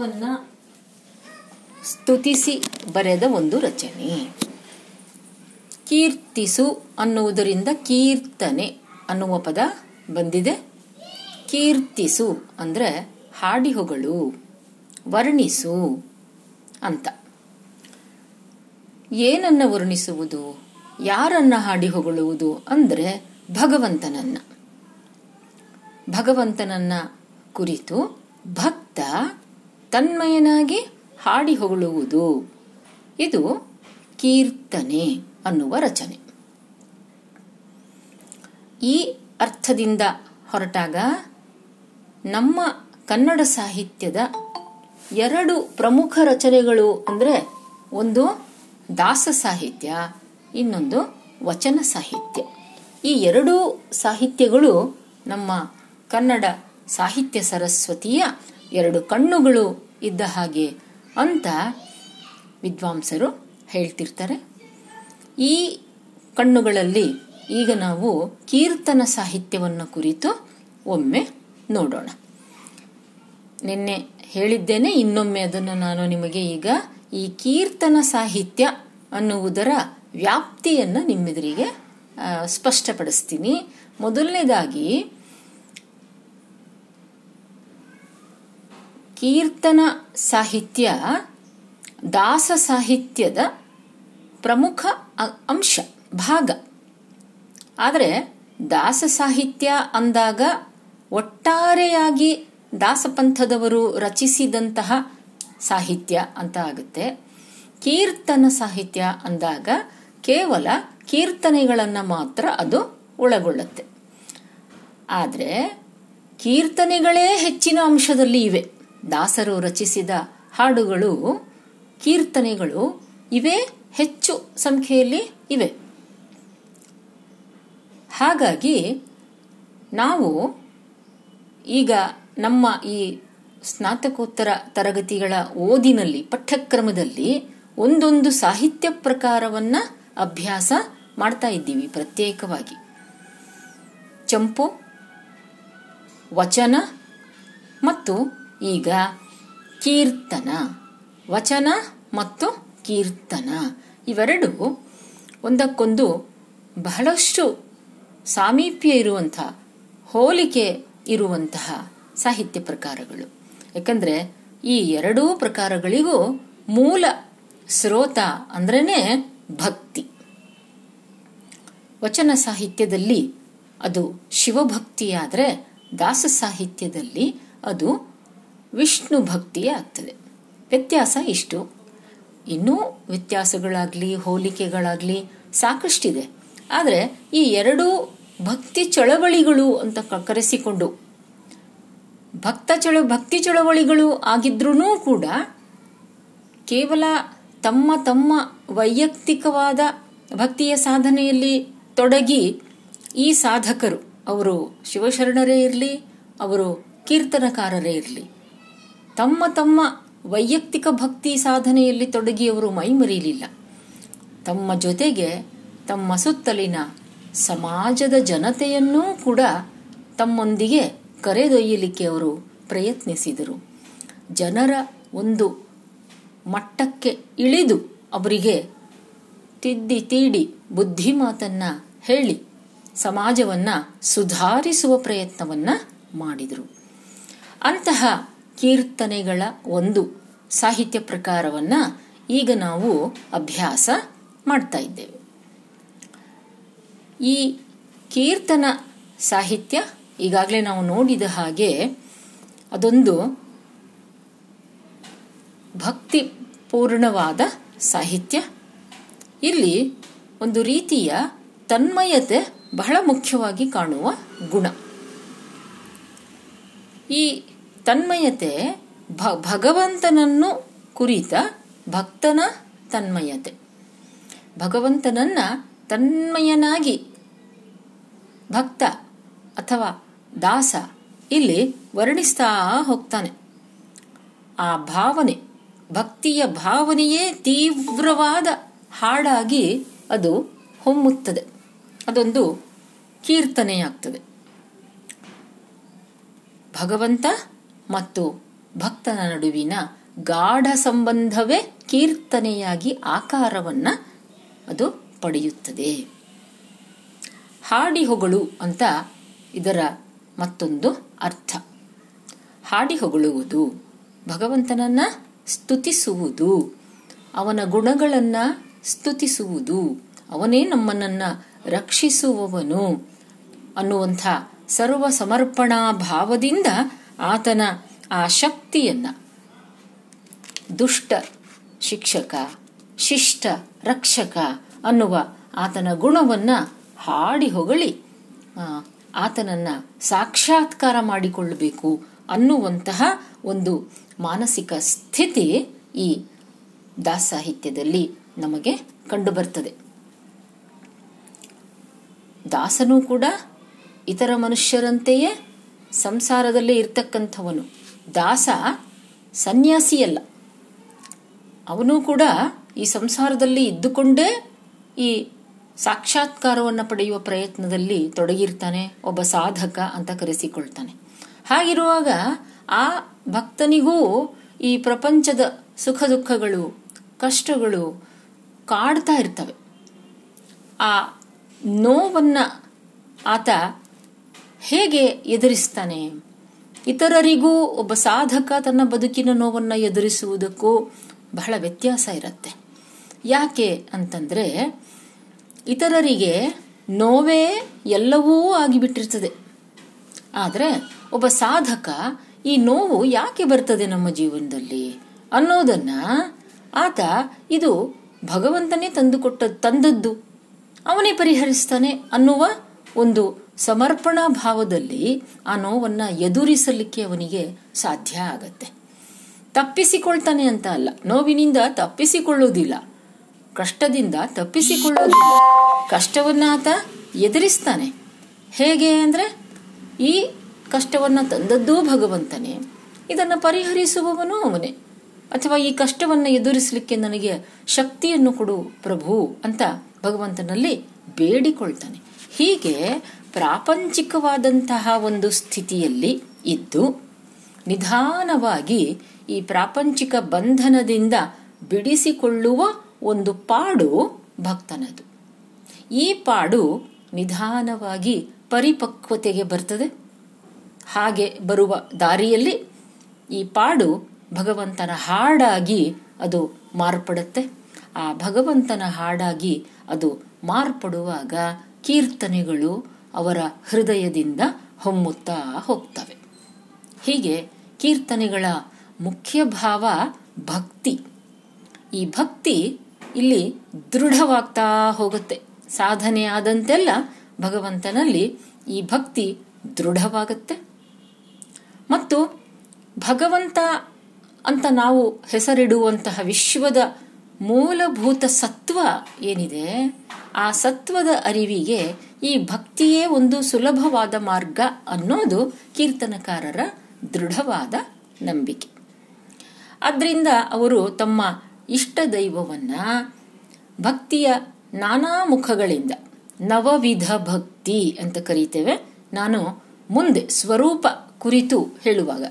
ವಿಶ್ವವನ್ನ ಸ್ತುತಿಸಿ ಬರೆದ ಒಂದು ರಚನೆ. ಕೀರ್ತಿಸು ಅನ್ನುವುದರಿಂದ ಕೀರ್ತನೆ ಅನ್ನುವ ಪದ ಬಂದಿದೆ. ಕೀರ್ತಿಸು ಅಂದ್ರೆ ಹಾಡಿಹೊಗಳು, ವರ್ಣಿಸು ಅಂತ. ಏನನ್ನ ವರ್ಣಿಸುವುದು? ಯಾರನ್ನ ಹಾಡಿ ಹೊಗಳುವುದು ಅಂದ್ರೆ ಭಗವಂತನನ್ನ. ಭಗವಂತನನ್ನ ಕುರಿತು ಭಕ್ತ ತನ್ಮಯನಾಗಿ ಹಾಡಿ ಹೊಗಳುವುದು ಇದು ಕೀರ್ತನೆ ಅನ್ನುವ ರಚನೆ. ಈ ಅರ್ಥದಿಂದ ಹೊರಟಾಗ ನಮ್ಮ ಕನ್ನಡ ಸಾಹಿತ್ಯದ ಎರಡು ಪ್ರಮುಖ ರಚನೆಗಳು ಅಂದ್ರೆ ಒಂದು ದಾಸ ಸಾಹಿತ್ಯ, ಇನ್ನೊಂದು ವಚನ ಸಾಹಿತ್ಯ. ಈ ಎರಡೂ ಸಾಹಿತ್ಯಗಳು ನಮ್ಮ ಕನ್ನಡ ಸಾಹಿತ್ಯ ಸರಸ್ವತಿಯ ಎರಡು ಕಣ್ಣುಗಳು ಇದ್ದ ಹಾಗೆ ಅಂತ ವಿದ್ವಾಂಸರು ಹೇಳ್ತಿರ್ತಾರೆ. ಈ ಕಣ್ಣುಗಳಲ್ಲಿ ಈಗ ನಾವು ಕೀರ್ತನ ಸಾಹಿತ್ಯವನ್ನು ಕುರಿತು ಒಮ್ಮೆ ನೋಡೋಣ. ನಿನ್ನೆ ಹೇಳಿದ್ದೇನೆ, ಇನ್ನೊಮ್ಮೆ ಅದನ್ನು ನಾನು ನಿಮಗೆ ಈಗ ಈ ಕೀರ್ತನ ಸಾಹಿತ್ಯ ಅನ್ನುವುದರ ವ್ಯಾಪ್ತಿಯನ್ನು ನಿಮ್ಮೆದುರಿಗೆ ಸ್ಪಷ್ಟಪಡಿಸ್ತೀನಿ. ಮೊದಲನೇದಾಗಿ ಕೀರ್ತನ ಸಾಹಿತ್ಯ ದಾಸ ಸಾಹಿತ್ಯದ ಪ್ರಮುಖ ಅಂಶ, ಭಾಗ. ಆದರೆ ದಾಸ ಸಾಹಿತ್ಯ ಅಂದಾಗ ಒಟ್ಟಾರೆಯಾಗಿ ದಾಸಪಂಥದವರು ರಚಿಸಿದಂತಹ ಸಾಹಿತ್ಯ ಅಂತ ಆಗುತ್ತೆ. ಕೀರ್ತನ ಸಾಹಿತ್ಯ ಅಂದಾಗ ಕೇವಲ ಕೀರ್ತನೆಗಳನ್ನು ಮಾತ್ರ ಅದು ಒಳಗೊಳ್ಳುತ್ತೆ. ಆದರೆ ಕೀರ್ತನೆಗಳೇ ಹೆಚ್ಚಿನ ಅಂಶದಲ್ಲಿ ಇವೆ. ದಾಸರು ರಚಿಸಿದ ಹಾಡುಗಳು, ಕೀರ್ತನೆಗಳು ಇವೇ ಹೆಚ್ಚು ಸಂಖ್ಯೆಯಲ್ಲಿ ಇವೆ. ಹಾಗಾಗಿ ನಾವು ಈಗ ನಮ್ಮ ಈ ಸ್ನಾತಕೋತ್ತರ ತರಗತಿಗಳ ಓದಿನಲ್ಲಿ, ಪಠ್ಯಕ್ರಮದಲ್ಲಿ ಒಂದೊಂದು ಸಾಹಿತ್ಯ ಪ್ರಕಾರವನ್ನ ಅಭ್ಯಾಸ ಮಾಡ್ತಾ ಇದ್ದೀವಿ ಪ್ರತ್ಯೇಕವಾಗಿ. ಚಂಪು, ವಚನ ಮತ್ತು ಈಗ ಕೀರ್ತನ, ವಚನ ಮತ್ತು ಕೀರ್ತನ. ಇವೆರಡು ಒಂದಕ್ಕೊಂದು ಬಹಳಷ್ಟು ಸಾಮೀಪ್ಯ ಇರುವಂತಹ ಹೋಲಿಕೆ ಇರುವಂತಹ ಸಾಹಿತ್ಯ ಪ್ರಕಾರಗಳು. ಯಾಕಂದ್ರೆ ಈ ಎರಡೂ ಪ್ರಕಾರಗಳಿಗೂ ಮೂಲ ಸ್ರೋತ ಅಂದ್ರೇನೆ ಭಕ್ತಿ. ವಚನ ಸಾಹಿತ್ಯದಲ್ಲಿ ಅದು ಶಿವಭಕ್ತಿಯಾದರೆ ದಾಸ ಸಾಹಿತ್ಯದಲ್ಲಿ ಅದು ವಿಷ್ಣು ಭಕ್ತಿಯೇ ಆಗ್ತದೆ. ವ್ಯತ್ಯಾಸ ಇಷ್ಟು. ಇನ್ನೂ ವ್ಯತ್ಯಾಸಗಳಾಗಲಿ, ಹೋಲಿಕೆಗಳಾಗ್ಲಿ ಸಾಕಷ್ಟಿದೆ. ಆದರೆ ಈ ಎರಡೂ ಭಕ್ತಿ ಚಳವಳಿಗಳು ಅಂತ ಕರೆಸಿಕೊಂಡು, ಭಕ್ತ ಚಳ, ಭಕ್ತಿ ಚಳವಳಿಗಳು ಆಗಿದ್ರೂ ಕೂಡ ಕೇವಲ ತಮ್ಮ ತಮ್ಮ ವೈಯಕ್ತಿಕವಾದ ಭಕ್ತಿಯ ಸಾಧನೆಯಲ್ಲಿ ತೊಡಗಿ ಈ ಸಾಧಕರು, ಅವರು ಶಿವಶರಣರೇ ಇರಲಿ, ಅವರು ಕೀರ್ತನಕಾರರೇ ಇರಲಿ. ತಮ್ಮ ತಮ್ಮ ವೈಯಕ್ತಿಕ ಭಕ್ತಿ ಸಾಧನೆಯಲ್ಲಿ ತೊಡಗಿಯವರು ಮೈಮರೀಲಿಲ್ಲ ತಮ್ಮ ಜೊತೆಗೆ ತಮ್ಮ ಸುತ್ತಲಿನ ಸಮಾಜದ ಜನತೆಯನ್ನೂ ಕೂಡ ತಮ್ಮೊಂದಿಗೆ ಕರೆದೊಯ್ಯಲಿಕ್ಕೆ ಅವರು ಪ್ರಯತ್ನಿಸಿದರು. ಜನರ ಒಂದು ಮಟ್ಟಕ್ಕೆ ಇಳಿದು ಅವರಿಗೆ ತಿದ್ದಿ ತೀಡಿ ಬುದ್ಧಿ ಮಾತನ್ನ ಹೇಳಿ ಸಮಾಜವನ್ನ ಸುಧಾರಿಸುವ ಪ್ರಯತ್ನವನ್ನ ಮಾಡಿದರು. ಅಂತಹ ಕೀರ್ತನೆಗಳ ಒಂದು ಸಾಹಿತ್ಯ ಪ್ರಕಾರವನ್ನ ಈಗ ನಾವು ಅಭ್ಯಾಸ ಮಾಡ್ತಾ ಇದ್ದೇವೆ. ಈ ಕೀರ್ತನ ಸಾಹಿತ್ಯ ಈಗಾಗಲೇ ನಾವು ನೋಡಿದ ಹಾಗೆ ಅದೊಂದು ಭಕ್ತಿ ಪೂರ್ಣವಾದ ಸಾಹಿತ್ಯ. ಇಲ್ಲಿ ಒಂದು ರೀತಿಯ ತನ್ಮಯತೆ ಬಹಳ ಮುಖ್ಯವಾಗಿ ಕಾಣುವ ಗುಣ. ಈ ತನ್ಮಯತೆ ಭಗವಂತನನ್ನು ಕುರಿತ ಭಕ್ತನ ತನ್ಮಯತೆ. ಭಗವಂತನನ್ನ ತನ್ಮಯನಾಗಿ ಭಕ್ತ ಅಥವಾ ದಾಸ ಇಲ್ಲಿ ವರ್ಣಿಸ್ತಾ ಹೋಗ್ತಾನೆ. ಆ ಭಾವನೆ, ಭಕ್ತಿಯ ಭಾವನೆಯೇ ತೀವ್ರವಾದ ಹಾಡಾಗಿ ಅದು ಹೊಮ್ಮುತ್ತದೆ. ಅದೊಂದು ಕೀರ್ತನೆಯಾಗ್ತದೆ. ಭಗವಂತ ಮತ್ತು ಭಕ್ತನ ನಡುವಿನ ಗಾಢ ಸಂಬಂಧವೇ ಕೀರ್ತನೆಯಾಗಿ ಆಕಾರವನ್ನ ಅದು ಪಡೆಯುತ್ತದೆ. ಹಾಡಿಹೊಗಳು ಅಂತ ಇದರ ಮತ್ತೊಂದು ಅರ್ಥ. ಹಾಡಿ ಹೊಗಳುವುದು ಭಗವಂತನನ್ನ ಸ್ತುತಿಸುವುದು, ಅವನ ಗುಣಗಳನ್ನ ಸ್ತುತಿಸುವುದು, ಅವನೇ ನಮ್ಮನನ್ನ ರಕ್ಷಿಸುವವನು ಅನ್ನುವಂಥ ಸರ್ವ ಸಮರ್ಪಣಾ ಭಾವದಿಂದ ಆತನ ಆ ಶಕ್ತಿಯನ್ನ. ದುಷ್ಟ ಶಿಕ್ಷಕ, ಶಿಷ್ಟ ರಕ್ಷಕ ಅನ್ನುವ ಆತನ ಗುಣವನ್ನ ಹಾಡಿ ಹೊಗಳಿ ಆತನನ್ನ ಸಾಕ್ಷಾತ್ಕಾರ ಮಾಡಿಕೊಳ್ಳಬೇಕು ಅನ್ನುವಂತಹ ಒಂದು ಮಾನಸಿಕ ಸ್ಥಿತಿ ಈ ದಾಸ ಸಾಹಿತ್ಯದಲ್ಲಿ ನಮಗೆ ಕಂಡುಬರ್ತದೆ. ದಾಸನೂ ಕೂಡ ಇತರ ಮನುಷ್ಯರಂತೆಯೇ ಸಂಸಾರದಲ್ಲೇ ಇರ್ತಕ್ಕಂಥವನು. ದಾಸ ಸನ್ಯಾಸಿಯಲ್ಲ. ಅವನು ಕೂಡ ಈ ಸಂಸಾರದಲ್ಲಿ ಇದ್ದುಕೊಂಡೇ ಈ ಸಾಕ್ಷಾತ್ಕಾರವನ್ನು ಪಡೆಯುವ ಪ್ರಯತ್ನದಲ್ಲಿ ತೊಡಗಿರ್ತಾನೆ, ಒಬ್ಬ ಸಾಧಕ ಅಂತ ಕರೆಸಿಕೊಳ್ತಾನೆ. ಹಾಗಿರುವಾಗ ಆ ಭಕ್ತನಿಗೂ ಈ ಪ್ರಪಂಚದ ಸುಖ ದುಃಖಗಳು, ಕಷ್ಟಗಳು ಕಾಡ್ತಾ ಇರ್ತವೆ. ಆ ನೋವನ್ನ ಆತ ಹೇಗೆ ಎದುರಿಸ್ತಾನೆ? ಇತರರಿಗೂ ಒಬ್ಬ ಸಾಧಕ ತನ್ನ ಬದುಕಿನ ನೋವನ್ನು ಎದುರಿಸುವುದಕ್ಕೂ ಬಹಳ ವ್ಯತ್ಯಾಸ ಇರುತ್ತೆ. ಯಾಕೆ ಅಂತಂದ್ರೆ, ಇತರರಿಗೆ ನೋವೇ ಎಲ್ಲವೂ ಆಗಿಬಿಟ್ಟಿರ್ತದೆ. ಆದರೆ ಒಬ್ಬ ಸಾಧಕ ಈ ನೋವು ಯಾಕೆ ಬರ್ತದೆ ನಮ್ಮ ಜೀವನದಲ್ಲಿ ಅನ್ನೋದನ್ನ ಆತ ಇದು ಭಗವಂತನೇ ತಂದುಕೊಟ್ಟ, ತಂದದ್ದು. ಅವನೇ ಪರಿಹರಿಸ್ತಾನೆ ಅನ್ನುವ ಒಂದು ಸಮರ್ಪಣಾ ಭಾವದಲ್ಲಿ ಆ ನೋವನ್ನ ಎದುರಿಸಲಿಕ್ಕೆ ಅವನಿಗೆ ಸಾಧ್ಯ ಆಗತ್ತೆ. ತಪ್ಪಿಸಿಕೊಳ್ತಾನೆ ಅಂತ ಅಲ್ಲ. ನೋವಿನಿಂದ ತಪ್ಪಿಸಿಕೊಳ್ಳುವುದಿಲ್ಲ. ಕಷ್ಟದಿಂದ ತಪ್ಪಿಸಿಕೊಳ್ಳುವುದಿಲ್ಲ. ಕಷ್ಟವನ್ನ ಆತ ಎದುರಿಸ್ತಾನೆ. ಹೇಗೆ ಅಂದ್ರೆ, ಈ ಕಷ್ಟವನ್ನ ತಂದದ್ದೂ ಭಗವಂತನೇ. ಇದನ್ನು ಪರಿಹರಿಸುವವನು ಅವನೇ. ಅಥವಾ ಈ ಕಷ್ಟವನ್ನ ಎದುರಿಸಲಿಕ್ಕೆ ನನಗೆ ಶಕ್ತಿಯನ್ನು ಕೊಡು ಪ್ರಭು ಅಂತ ಭಗವಂತನಲ್ಲಿ ಬೇಡಿಕೊಳ್ತಾನೆ. ಹೀಗೆ ಪ್ರಾಪಂಚಿಕವಾದಂತಹ ಒಂದು ಸ್ಥಿತಿಯಲ್ಲಿ ಇದ್ದು, ನಿಧಾನವಾಗಿ ಈ ಪ್ರಾಪಂಚಿಕ ಬಂಧನದಿಂದ ಬಿಡಿಸಿಕೊಳ್ಳುವ ಒಂದು ಪಾಡು ಭಕ್ತನದು. ಈ ಪಾಡು ನಿಧಾನವಾಗಿ ಪರಿಪಕ್ವತೆಗೆ ಬರ್ತದೆ. ಹಾಗೆ ಬರುವ ದಾರಿಯಲ್ಲಿ ಈ ಪಾಡು ಭಗವಂತನ ಹಾಡಾಗಿ ಅದು ಮಾರ್ಪಡುತ್ತೆ. ಆ ಭಗವಂತನ ಹಾಡಾಗಿ ಅದು ಮಾರ್ಪಡುವಾಗ ಕೀರ್ತನೆಗಳು ಅವರ ಹೃದಯದಿಂದ ಹೊಮ್ಮುತ್ತಾ ಹೋಗ್ತವೆ. ಹೀಗೆ ಕೀರ್ತನೆಗಳ ಮುಖ್ಯ ಭಾವ ಭಕ್ತಿ. ಈ ಭಕ್ತಿ ಇಲ್ಲಿ ದೃಢವಾಗ್ತಾ ಹೋಗುತ್ತೆ. ಸಾಧನೆ ಆದಂತೆಲ್ಲ ಭಗವಂತನಲ್ಲಿ ಈ ಭಕ್ತಿ ದೃಢವಾಗುತ್ತೆ. ಮತ್ತು ಭಗವಂತ ಅಂತ ನಾವು ಹೆಸರಿಡುವಂತಹ ವಿಶ್ವದ ಮೂಲಭೂತ ಸತ್ವ ಏನಿದೆ, ಆ ಸತ್ವದ ಅರಿವಿಗೆ ಈ ಭಕ್ತಿಯೇ ಒಂದು ಸುಲಭವಾದ ಮಾರ್ಗ ಅನ್ನೋದು ಕೀರ್ತನಕಾರರ ದೃಢವಾದ ನಂಬಿಕೆ. ಅದರಿಂದ ಅವರು ತಮ್ಮ ಇಷ್ಟ ದೈವವನ್ನ ಭಕ್ತಿಯ ನಾನಾ ಮುಖಗಳಿಂದ ನವವಿಧ ಭಕ್ತಿ ಅಂತ ಕರೀತೇವೆ. ನಾನು ಮುಂದೆ ಸ್ವರೂಪ ಕುರಿತು ಹೇಳುವಾಗ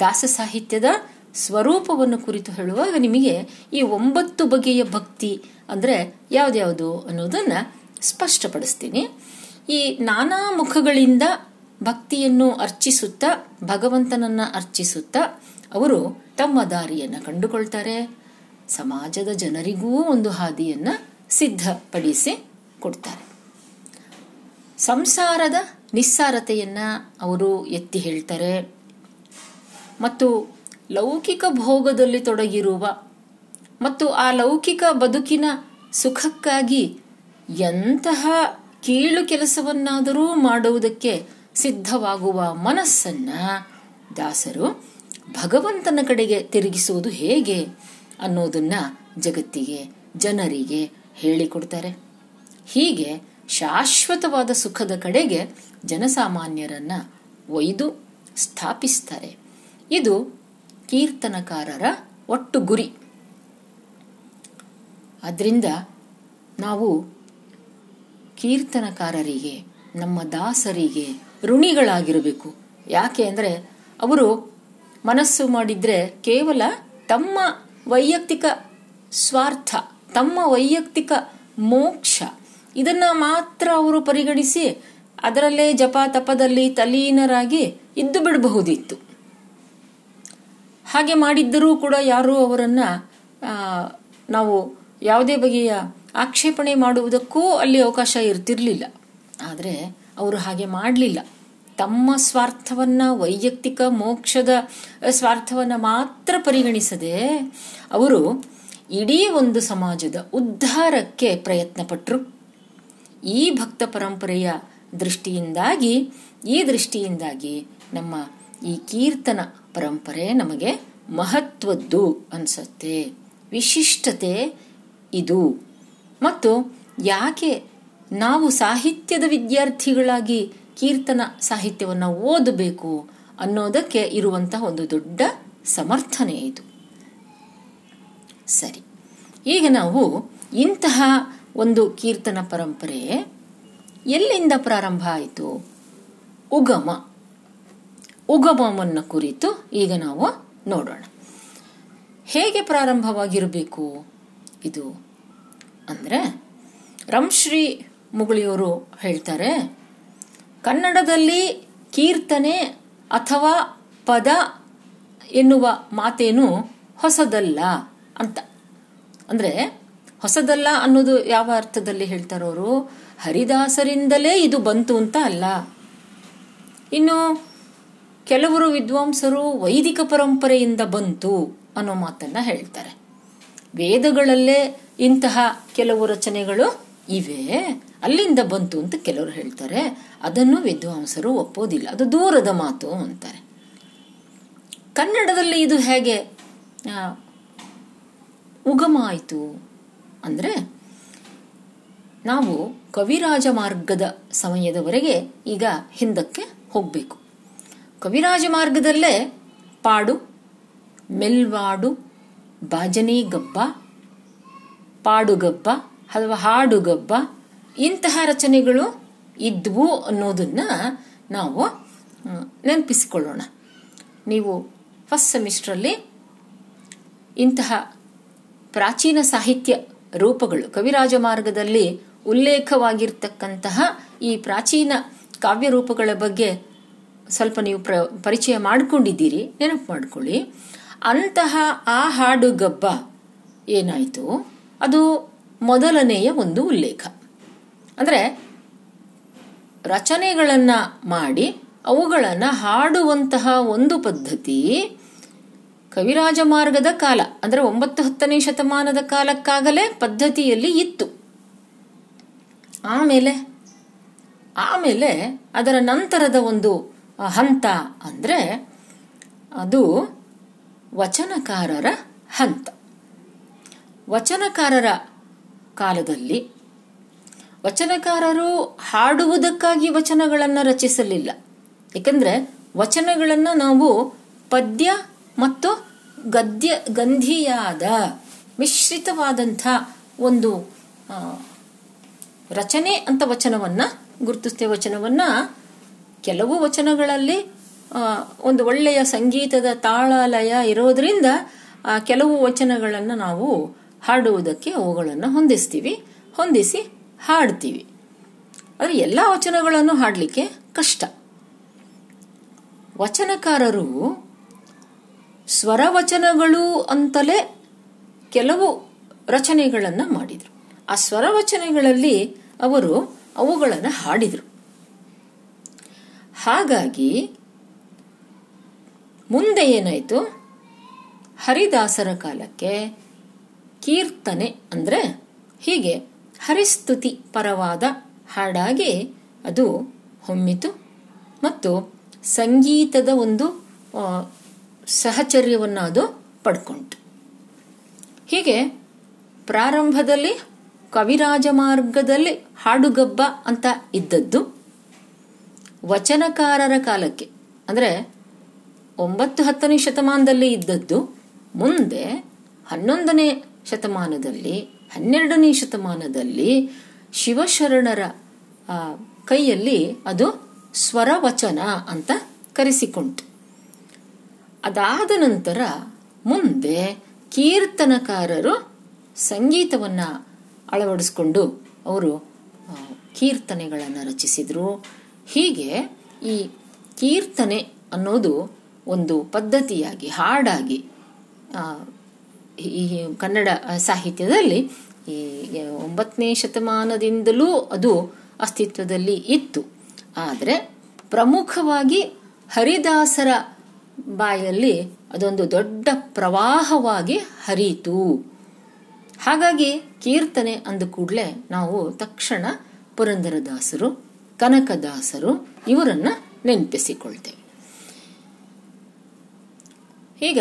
ದಾಸ ಸಾಹಿತ್ಯದ ಸ್ವರೂಪವನ್ನು ಕುರಿತು ಹೇಳುವಾಗ ನಿಮಗೆ ಈ ಒಂಬತ್ತು ಬಗೆಯ ಭಕ್ತಿ ಅಂದ್ರೆ ಯಾವ್ದ್ಯಾವುದು ಅನ್ನೋದನ್ನ ಸ್ಪಷ್ಟಪಡಿಸ್ತೀನಿ. ಈ ನಾನಾ ಮುಖಗಳಿಂದ ಭಕ್ತಿಯನ್ನು ಅರ್ಚಿಸುತ್ತಾ, ಭಗವಂತನನ್ನ ಅರ್ಚಿಸುತ್ತಾ ಅವರು ತಮ್ಮ ದಾರಿಯನ್ನ ಕಂಡುಕೊಳ್ತಾರೆ. ಸಮಾಜದ ಜನರಿಗೂ ಒಂದು ಹಾದಿಯನ್ನ ಸಿದ್ಧಪಡಿಸಿ ಕೊಡ್ತಾರೆ. ಸಂಸಾರದ ನಿಸ್ಸಾರತೆಯನ್ನು ಅವರು ಎತ್ತಿ ಹೇಳ್ತಾರೆ. ಮತ್ತು ಲೌಕಿಕ ಭೋಗದಲ್ಲಿ ತೊಡಗಿರುವ ಮತ್ತು ಆ ಲೌಕಿಕ ಬದುಕಿನ ಸುಖಕ್ಕಾಗಿ ಎಂತಹ ಕೀಳು ಕೆಲಸವನ್ನಾದರೂ ಮಾಡುವುದಕ್ಕೆ ಸಿದ್ಧವಾಗುವ ಮನಸ್ಸನ್ನ ದಾಸರು ಭಗವಂತನ ಕಡೆಗೆ ತಿರುಗಿಸುವುದು ಹೇಗೆ ಅನ್ನೋದನ್ನ ಜಗತ್ತಿಗೆ, ಜನರಿಗೆ ಹೇಳಿಕೊಡ್ತಾರೆ. ಹೀಗೆ ಶಾಶ್ವತವಾದ ಸುಖದ ಕಡೆಗೆ ಜನಸಾಮಾನ್ಯರನ್ನ ಒಯ್ದು ಸ್ಥಾಪಿಸ್ತಾರೆ. ಇದು ಕೀರ್ತನಕಾರರ ಒಟ್ಟು ಗುರಿ. ಅದರಿಂದ ನಾವು ಕೀರ್ತನಕಾರರಿಗೆ, ನಮ್ಮ ದಾಸರಿಗೆ ಋಣಿಗಳಾಗಿರಬೇಕು. ಯಾಕೆ ಅಂದರೆ ಅವರು ಮನಸ್ಸು ಮಾಡಿದರೆ ಕೇವಲ ತಮ್ಮ ವೈಯಕ್ತಿಕ ಸ್ವಾರ್ಥ, ತಮ್ಮ ವೈಯಕ್ತಿಕ ಮೋಕ್ಷ, ಇದನ್ನು ಮಾತ್ರ ಅವರು ಪರಿಗಣಿಸಿ ಅದರಲ್ಲೇ ಜಪ ತಪದಲ್ಲಿ ತಲೀನರಾಗಿ ಇದ್ದು ಬಿಡಬಹುದಿತ್ತು. ಹಾಗೆ ಮಾಡಿದ್ದರೂ ಕೂಡ ಯಾರೂ ಅವರನ್ನ ನಾವು ಯಾವುದೇ ಬಗೆಯ ಆಕ್ಷೇಪಣೆ ಮಾಡುವುದಕ್ಕೂ ಅಲ್ಲಿ ಅವಕಾಶ ಇರ್ತಿರ್ಲಿಲ್ಲ. ಆದರೆ ಅವರು ಹಾಗೆ ಮಾಡಲಿಲ್ಲ. ತಮ್ಮ ಸ್ವಾರ್ಥವನ್ನ, ವೈಯಕ್ತಿಕ ಮೋಕ್ಷದ ಸ್ವಾರ್ಥವನ್ನ ಮಾತ್ರ ಪರಿಗಣಿಸದೆ ಅವರು ಇಡೀ ಒಂದು ಸಮಾಜದ ಉದ್ಧಾರಕ್ಕೆ ಪ್ರಯತ್ನ ಪಟ್ಟರು ಈ ಭಕ್ತ ಪರಂಪರೆಯ ದೃಷ್ಟಿಯಿಂದಾಗಿ, ಈ ದೃಷ್ಟಿಯಿಂದಾಗಿ ನಮ್ಮ ಈ ಕೀರ್ತನ ಪರಂಪರೆ ನಮಗೆ ಮಹತ್ವದ್ದು ಅನ್ಸತ್ತೆ. ವಿಶಿಷ್ಟತೆ ಇದು. ಮತ್ತು ಯಾಕೆ ನಾವು ಸಾಹಿತ್ಯದ ವಿದ್ಯಾರ್ಥಿಗಳಾಗಿ ಕೀರ್ತನ ಸಾಹಿತ್ಯವನ್ನು ಓದಬೇಕು ಅನ್ನೋದಕ್ಕೆ ಇರುವಂತಹ ಒಂದು ದೊಡ್ಡ ಸಮರ್ಥನೆ ಇದು. ಸರಿ. ಈಗ ನಾವು ಇಂತಹ ಒಂದು ಕೀರ್ತನ ಪರಂಪರೆ ಎಲ್ಲಿಂದ ಪ್ರಾರಂಭ ಆಯಿತು? ಉಗಮ. ಉಗಮವನ್ನು ಕುರಿತು ಈಗ ನಾವು ನೋಡೋಣ. ಹೇಗೆ ಪ್ರಾರಂಭವಾಗಿರಬೇಕು? ಇದು ಅಂದರೆ ರಂಶ್ರೀ ಮುಗಳಿಯವರು ಹೇಳ್ತಾರೆ, ಕನ್ನಡದಲ್ಲಿ ಕೀರ್ತನೆ ಅಥವಾ ಪದ ಎನ್ನುವ ಮಾತೇನು ಹೊಸದಲ್ಲ ಅಂತ. ಅಂದರೆ ಹೊಸದಲ್ಲ ಅನ್ನೋದು ಯಾವ ಅರ್ಥದಲ್ಲಿ ಹೇಳ್ತಾರೋರು? ಹರಿದಾಸರಿಂದಲೇ ಇದು ಬಂತು ಅಂತ ಅಲ್ಲ. ಇನ್ನು ಕೆಲವರು ವಿದ್ವಾಂಸರು ವೈದಿಕ ಪರಂಪರೆಯಿಂದ ಬಂತು ಅನ್ನೋ ಮಾತನ್ನ ಹೇಳ್ತಾರೆ. ವೇದಗಳಲ್ಲೇ ಇಂತಹ ಕೆಲವು ರಚನೆಗಳು ಇವೆ. ಅಲ್ಲಿಂದ ಬಂತು ಅಂತ ಕೆಲವರು ಹೇಳ್ತಾರೆ. ಅದನ್ನು ವಿದ್ವಾಂಸರು ಒಪ್ಪೋದಿಲ್ಲ. ಅದು ದೂರದ ಮಾತು ಅಂತಾರೆ. ಕನ್ನಡದಲ್ಲಿ ಇದು ಹೇಗೆ? ಉಗಮ ಆಯಿತು ಅಂದರೆ ನಾವು ಕವಿರಾಜ ಮಾರ್ಗದ ಸಮಯದವರೆಗೆ ಈಗ ಹಿಂದಕ್ಕೆ ಹೋಗಬೇಕು. ಕವಿರಾಜ ಮಾರ್ಗದಲ್ಲೇ ಪಾಡು, ಮೆಲ್ವಾಡು ಬಾಜನಿ ಗಬ್ಬ, ಪಾಡುಗಬ್ಬ ಅಥವಾ ಹಾಡುಗಬ್ಬ ಇಂತಹ ರಚನೆಗಳು ಇದ್ವು ಅನ್ನೋದನ್ನ ನಾವು ನೆನಪಿಸಿಕೊಳ್ಳೋಣ. ನೀವು ಫಸ್ಟ್ ಸೆಮಿಸ್ಟ್ರಲ್ಲಿ ಇಂತಹ ಪ್ರಾಚೀನ ಸಾಹಿತ್ಯ ರೂಪಗಳು ಕವಿರಾಜ ಮಾರ್ಗದಲ್ಲಿ ಉಲ್ಲೇಖವಾಗಿರ್ತಕ್ಕಂತಹ ಈ ಪ್ರಾಚೀನ ಕಾವ್ಯ ರೂಪಗಳ ಬಗ್ಗೆ ಸ್ವಲ್ಪ ನೀವು ಪ್ರ, ಪರಿಚಯ ಮಾಡಿಕೊಂಡಿದ್ದೀರಿ, ನೆನಪು ಮಾಡಿಕೊಳ್ಳಿ. ಅಂತಹ ಆ ಹಾಡು ಗಬ್ಬ ಏನಾಯಿತು? ಅದು ಮೊದಲನೆಯ ಒಂದು ಉಲ್ಲೇಖ. ಅಂದರೆ, ರಚನೆಗಳನ್ನು ಮಾಡಿ, ಅವುಗಳನ್ನು ಹಾಡುವಂತಹ ಒಂದು ಪದ್ಧತಿ ಕವಿರಾಜ ಮಾರ್ಗದ ಕಾಲ, ಅಂದರೆ ಒಂಬತ್ತು ಹತ್ತನೇ ಶತಮಾನದ ಕಾಲಕ್ಕಾಗಲೇ ಪದ್ಧತಿಯಲ್ಲಿ ಇತ್ತು. ಆಮೇಲೆ ಆಮೇಲೆ ಅದರ ನಂತರದ ಒಂದು ಹಂತ ಅಂದರೆ ಅದು ವಚನಕಾರರ ಹಂತ. ವಚನಕಾರರ ಕಾಲದಲ್ಲಿ ವಚನಕಾರರು ಹಾಡುವುದಕ್ಕಾಗಿ ವಚನಗಳನ್ನು ರಚಿಸಲಿಲ್ಲ. ಏಕೆಂದರೆ ವಚನಗಳನ್ನು ನಾವು ಪದ್ಯ ಮತ್ತು ಗದ್ಯ, ಗಂಧಿಯಾದ ಮಿಶ್ರಿತವಾದಂಥ ಒಂದು ರಚನೆ ಅಂತ ವಚನವನ್ನು ಗುರುತಿಸ್ತೇವೆ ವಚನವನ್ನ ಕೆಲವು ವಚನಗಳಲ್ಲಿ ಒಂದು ಒಳ್ಳೆಯ ಸಂಗೀತದ ತಾಳಲಯ ಇರೋದ್ರಿಂದ ಕೆಲವು ವಚನಗಳನ್ನು ನಾವು ಹಾಡುವುದಕ್ಕೆ ಅವುಗಳನ್ನು ಹೊಂದಿಸ್ತೀವಿ, ಹೊಂದಿಸಿ ಹಾಡ್ತೀವಿ. ಆದರೆ ಎಲ್ಲ ವಚನಗಳನ್ನು ಹಾಡಲಿಕ್ಕೆ ಕಷ್ಟ. ವಚನಕಾರರು ಸ್ವರವಚನಗಳು ಅಂತಲೇ ಕೆಲವು ರಚನೆಗಳನ್ನು ಮಾಡಿದರು. ಆ ಸ್ವರವಚನೆಗಳಲ್ಲಿ ಅವರು ಅವುಗಳನ್ನು ಹಾಡಿದರು. ಹಾಗಾಗಿ ಮುಂದೆ ಏನಾಯಿತು? ಹರಿದಾಸರ ಕಾಲಕ್ಕೆ ಕೀರ್ತನೆ ಅಂದರೆ ಹೀಗೆ ಹರಿಸ್ತುತಿ ಪರವಾದ ಹಾಡಾಗಿ ಅದು ಹೊಮ್ಮಿತು ಮತ್ತು ಸಂಗೀತದ ಒಂದು ಸಹಚರ್ಯವನ್ನು ಅದು ಪಡ್ಕೊಂತು ಹೀಗೆ ಪ್ರಾರಂಭದಲ್ಲಿ ಕವಿರಾಜ ಮಾರ್ಗದಲ್ಲಿ ಹಾಡುಗಬ್ಬ ಅಂತ ಇದ್ದದ್ದು ವಚನಕಾರರ ಕಾಲಕ್ಕೆ. ಅಂದರೆ ಒಂಬತ್ತು ಹತ್ತನೇ ಶತಮಾನದಲ್ಲಿ ಇದ್ದದ್ದು, ಮುಂದೆ ಹನ್ನೊಂದನೇ ಶತಮಾನದಲ್ಲಿ, ಹನ್ನೆರಡನೇ ಶತಮಾನದಲ್ಲಿ ಶಿವಶರಣರ ಕೈಯಲ್ಲಿ ಅದು ಸ್ವರವಚನ ಅಂತ ಕರೆಸಿಕೊಂತು ಅದಾದ ನಂತರ ಮುಂದೆ ಕೀರ್ತನಕಾರರು ಸಂಗೀತವನ್ನ ಅಳವಡಿಸ್ಕೊಂಡು ಅವರು ಕೀರ್ತನೆಗಳನ್ನು ರಚಿಸಿದರು. ಹೀಗೆ ಈ ಕೀರ್ತನೆ ಅನ್ನೋದು ಒಂದು ಪದ್ಧತಿಯಾಗಿ, ಹಾಡಾಗಿ ಈ ಕನ್ನಡ ಸಾಹಿತ್ಯದಲ್ಲಿ ಈ ಒಂಬತ್ತನೇ ಶತಮಾನದಿಂದಲೂ ಅದು ಅಸ್ತಿತ್ವದಲ್ಲಿ ಇತ್ತು. ಆದರೆ ಪ್ರಮುಖವಾಗಿ ಹರಿದಾಸರ ಬಾಯಲ್ಲಿ ಅದೊಂದು ದೊಡ್ಡ ಪ್ರವಾಹವಾಗಿ ಹರಿಯಿತು. ಹಾಗಾಗಿ ಕೀರ್ತನೆ ಅಂದ ಕೂಡಲೇ ನಾವು ತಕ್ಷಣ ಪುರಂದರದಾಸರು ಕನಕದಾಸರು ಇವರನ್ನ ನೆನಪಿಸಿಕೊಳ್ತೇವೆ. ಈಗ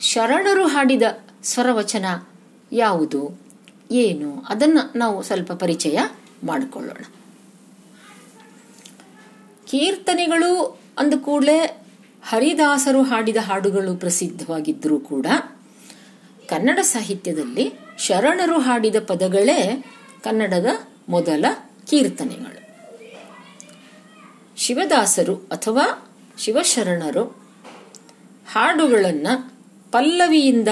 ಶರಣರು ಹಾಡಿದ ಸ್ವರವಚನ ಯಾವುದು, ಏನು, ಅದನ್ನ ನಾವು ಸ್ವಲ್ಪ ಪರಿಚಯ ಮಾಡಿಕೊಳ್ಳೋಣ. ಕೀರ್ತನೆಗಳು ಅಂದ ಕೂಡಲೇ ಹರಿದಾಸರು ಹಾಡಿದ ಹಾಡುಗಳು ಪ್ರಸಿದ್ಧವಾಗಿದ್ದರೂ ಕೂಡ ಕನ್ನಡ ಸಾಹಿತ್ಯದಲ್ಲಿ ಶರಣರು ಹಾಡಿದ ಪದಗಳೇ ಕನ್ನಡದ ಮೊದಲ ಕೀರ್ತನೆಗಳು. ಶಿವದಾಸರು ಅಥವಾ ಶಿವಶರಣರು ಹಾಡುಗಳನ್ನು ಪಲ್ಲವಿಯಿಂದ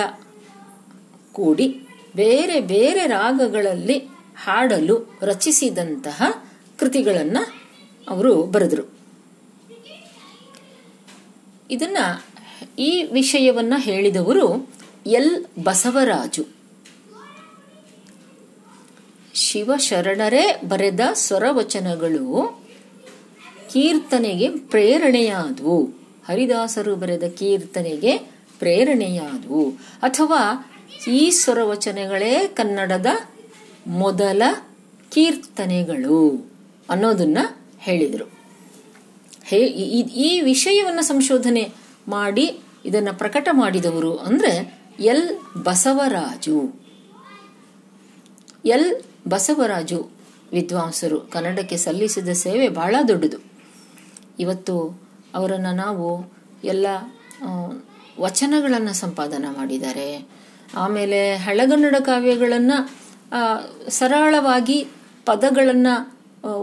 ಕೂಡಿ ಬೇರೆ ಬೇರೆ ರಾಗಗಳಲ್ಲಿ ಹಾಡಲು ರಚಿಸಿದಂತಹ ಕೃತಿಗಳನ್ನು ಅವರು ಬರೆದರು. ಇದನ್ನ ಈ ವಿಷಯವನ್ನ ಹೇಳಿದವರು ಎಲ್ ಬಸವರಾಜು. ಶಿವಶರಣರೇ ಬರೆದ ಸ್ವರವಚನಗಳು ಕೀರ್ತನೆಗೆ ಪ್ರೇರಣೆಯಾದವು. ಹರಿದಾಸರು ಬರೆದ ಕೀರ್ತನೆಗೆ ಪ್ರೇರಣೆಯಾದವು. ಅಥವಾ ಈ ಸ್ವರವಚನೆಗಳೇ ಕನ್ನಡದ ಮೊದಲ ಕೀರ್ತನೆಗಳು ಅನ್ನೋದನ್ನ ಹೇಳಿದರು. ಹೇ ಈ- ವಿಷಯವನ್ನ ಸಂಶೋಧನೆ ಮಾಡಿ ಇದನ್ನ ಪ್ರಕಟ ಮಾಡಿದವರು ಅಂದ್ರೆ ಎಲ್ ಬಸವರಾಜು. ಎಲ್ ಬಸವರಾಜು ವಿದ್ವಾಂಸರು ಕನ್ನಡಕ್ಕೆ ಸಲ್ಲಿಸಿದ ಸೇವೆ ಬಹಳ ದೊಡ್ಡದು. ಇವತ್ತು ಅವರನ್ನು ನಾವು ಎಲ್ಲ ವಚನಗಳನ್ನು ಸಂಪಾದನೆ ಮಾಡಿದ್ದಾರೆ. ಆಮೇಲೆ ಹಳಗನ್ನಡ ಕಾವ್ಯಗಳನ್ನು ಸರಳವಾಗಿ ಪದಗಳನ್ನು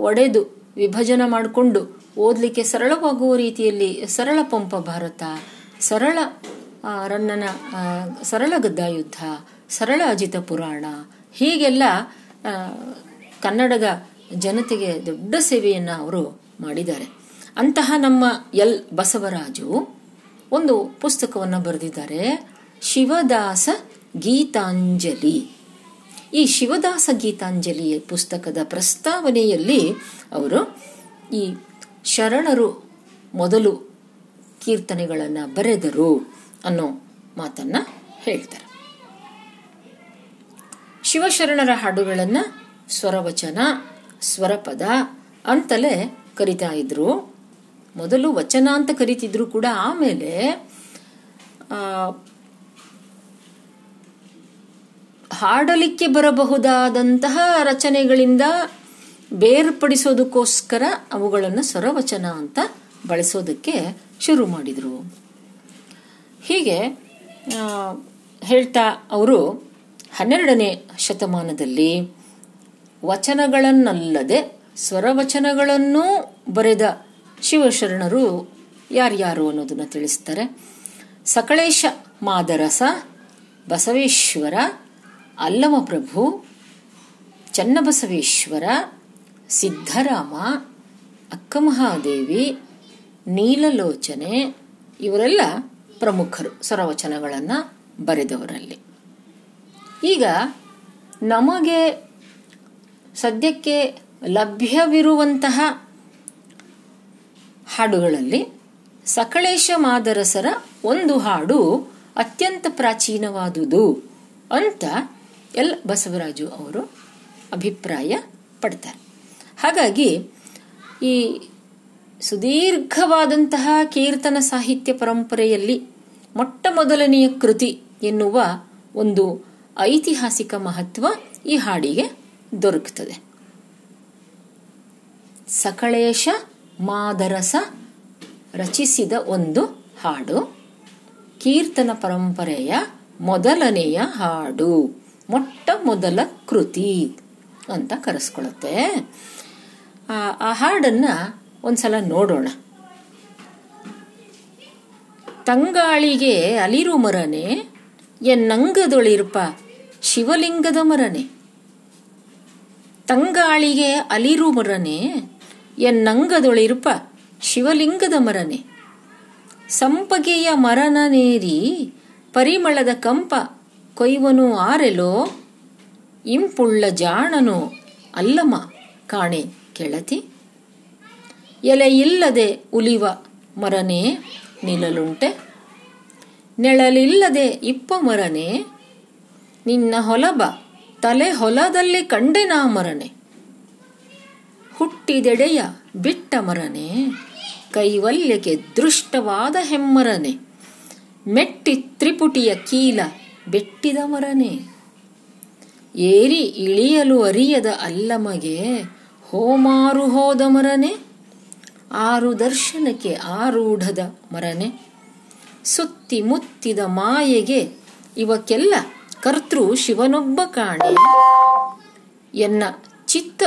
ಒಡೆದು ವಿಭಜನೆ ಮಾಡಿಕೊಂಡು ಓದಲಿಕ್ಕೆ ಸರಳವಾಗುವ ರೀತಿಯಲ್ಲಿ ಸರಳ ಪಂಪ ಭಾರತ, ಸರಳ ರನ್ನನ ಸರಳ ಗದ್ದಾಯುದ್ಧ ಸರಳ ಅಜಿತ ಪುರಾಣ, ಹೀಗೆಲ್ಲ ಕನ್ನಡದ ಜನತೆಗೆ ದೊಡ್ಡ ಸೇವೆಯನ್ನು ಅವರು ಮಾಡಿದ್ದಾರೆ. ಅಂತಹ ನಮ್ಮ ಎಲ್ ಬಸವರಾಜು ಒಂದು ಪುಸ್ತಕವನ್ನು ಬರೆದಿದ್ದಾರೆ. ಶಿವದಾಸ ಗೀತಾಂಜಲಿ. ಈ ಶಿವದಾಸ ಗೀತಾಂಜಲಿ ಪುಸ್ತಕದ ಪ್ರಸ್ತಾವನೆಯಲ್ಲಿ ಅವರು ಈ ಶರಣರು ಮೊದಲು ಕೀರ್ತನೆಗಳನ್ನು ಬರೆದರು ಅನ್ನೋ ಮಾತನ್ನ ಹೇಳ್ತಾರೆ. ಶಿವಶರಣರ ಹಾಡುಗಳನ್ನು ಸ್ವರವಚನ, ಸ್ವರಪದ ಅಂತಲೇ ಕರಿತಾ ಇದ್ರು. ಮೊದಲು ವಚನ ಅಂತ ಕರಿತಿದ್ರು ಕೂಡ ಆಮೇಲೆ ಹಾಡಲಿಕ್ಕೆ ಬರಬಹುದಾದಂತಹ ರಚನೆಗಳಿಂದ ಬೇರ್ಪಡಿಸೋದಕ್ಕೋಸ್ಕರ ಅವುಗಳನ್ನು ಸ್ವರವಚನ ಅಂತ ಬಳಸೋದಕ್ಕೆ ಶುರು ಮಾಡಿದರು. ಹೀಗೆ ಹೇಳ್ತಾ ಅವರು ಹನ್ನೆರಡನೇ ಶತಮಾನದಲ್ಲಿ ವಚನಗಳನ್ನಲ್ಲದೆ ಸ್ವರವಚನಗಳನ್ನೂ ಬರೆದ ಶಿವಶರಣರು ಯಾರ್ಯಾರು ಅನ್ನೋದನ್ನ ತಿಳಿಸ್ತಾರೆ. ಸಕಳೇಶ ಮಾದರಸ, ಬಸವೇಶ್ವರ, ಅಲ್ಲಮಪ್ರಭು, ಚನ್ನಬಸವೇಶ್ವರ, ಸಿದ್ಧರಾಮ, ಅಕ್ಕಮಹಾದೇವಿ, ನೀಲಲೋಚನೆ ಇವರೆಲ್ಲ ಪ್ರಮುಖರು ಸ್ವರವಚನಗಳನ್ನು ಬರೆದವರಲ್ಲಿ. ಈಗ ನಮಗೆ ಸದ್ಯಕ್ಕೆ ಲಭ್ಯವಿರುವಂತಹ ಹಾಡುಗಳಲ್ಲಿ ಸಕಳೇಶ ಮಾದರಸರ ಒಂದು ಹಾಡು ಅತ್ಯಂತ ಪ್ರಾಚೀನವಾದುದು ಅಂತ ಎಲ್ ಬಸವರಾಜು ಅವರು ಅಭಿಪ್ರಾಯ ಪಡ್ತಾರೆ. ಹಾಗಾಗಿ ಈ ಸುದೀರ್ಘವಾದಂತಹ ಕೀರ್ತನ ಸಾಹಿತ್ಯ ಪರಂಪರೆಯಲ್ಲಿ ಮೊಟ್ಟ ಮೊದಲನೆಯ ಕೃತಿ ಎನ್ನುವ ಒಂದು ಐತಿಹಾಸಿಕ ಮಹತ್ವ ಈ ಹಾಡಿಗೆ ದೊರಕುತ್ತದೆ. ಸಕಳೇಶ ಮಾದರಸ ರಚಿಸಿದ ಒಂದು ಹಾಡು. ಕೀರ್ತನ ಪರಂಪರೆಯ ಮೊದಲನೆಯ ಹಾಡು. ಮೊಟ್ಟ ಮೊದಲ ಕೃತಿ ಅಂತ ಕರೆಸ್ಕೊಳತ್ತೆ. ಆ ಹಾಡನ್ನ ಒಂದ್ಸಲ ನೋಡೋಣ. ತಂಗಾಳಿಗೆ ಅಲಿರು ಮರನೆ, ಎನ್ನಂಗದೊಳಿರ್ಪ ಶಿವಲಿಂಗದ ಮರನೆ. ತಂಗಾಳಿಗೆ ಅಲಿರು ಮರನೆ ಎನ್ನಂಗದೊಳಿರ್ಪ ಶಿವಲಿಂಗದ ಮರನೆ. ಸಂಪಗೆಯ ಮರನನೇರಿ ಪರಿಮಳದ ಕಂಪ ಕೊಯ್ವನು ಆರೆಲೋ, ಇಂಪುಳ್ಳ ಜಾಣನು ಅಲ್ಲಮ ಕಾಣೆ ಕೆಳತಿ. ಎಲೆ ಇಲ್ಲದೆ ಉಲಿವ ಮರನೆ ನಿಲ್ಲಲುಂಟೆ ನೆಳಲಿಲ್ಲದೆ ಇಪ್ಪ ಮರನೆ. ನಿನ್ನ ಹೊಲಬ ತಲೆ ಹೊಲದಲ್ಲಿ ಕಂಡೆ ನಾ ಮರನೆ. ಹುಟ್ಟಿದೆಡೆಯ ಬಿಟ್ಟ ಮರನೆ, ಕೈವಲ್ಯಕ್ಕೆ ದೃಷ್ಟವಾದ ಹೆಮ್ಮರನೆ, ಮೆಟ್ಟಿ ತ್ರಿಪುಟಿಯ ಕೀಲ ಬೆಟ್ಟಿದ ಮರನೆ. ಏರಿ ಇಳಿಯಲು ಅರಿಯದ ಅಲ್ಲಮಗೆ ಹೋಮಾರು ಹೋದ ಮರನೆ, ಆರು ದರ್ಶನಕ್ಕೆ ಆರೂಢದ ಮರನೆ. ಸುತ್ತಿ ಮುತ್ತಿದ ಮಾಯೆಗೆ ಇವಕ್ಕೆಲ್ಲ ಕರ್ತೃ ಶಿವನೊಬ್ಬ ಕಾಣೆ. ಎನ್ನ ಚಿತ್ತ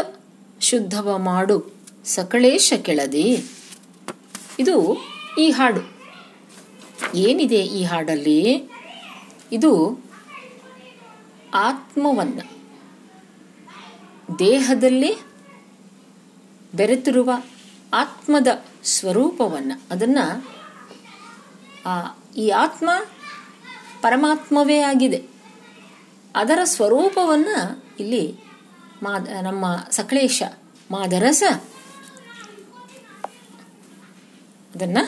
ಶುದ್ಧವ ಮಾಡು ಸಕಳೇಶ ಕೆಳದಿ. ಇದು ಈ ಹಾಡು. ಏನಿದೆ ಈ ಹಾಡಲ್ಲಿ? ಇದು ಆತ್ಮವನ್ನು ದೇಹದಲ್ಲಿ ಬೆರೆತಿರುವ ಆತ್ಮದ ಸ್ವರೂಪವನ್ನು, ಅದನ್ನು ಈ ಆತ್ಮ ಪರಮಾತ್ಮವೇ ಆಗಿದೆ. ಅದರ ಸ್ವರೂಪವನ್ನು ಇಲ್ಲಿ ಮಾ ನಮ್ಮ ಸಕಲೇಶ ಮಾದರಸ ಅದನ್ನ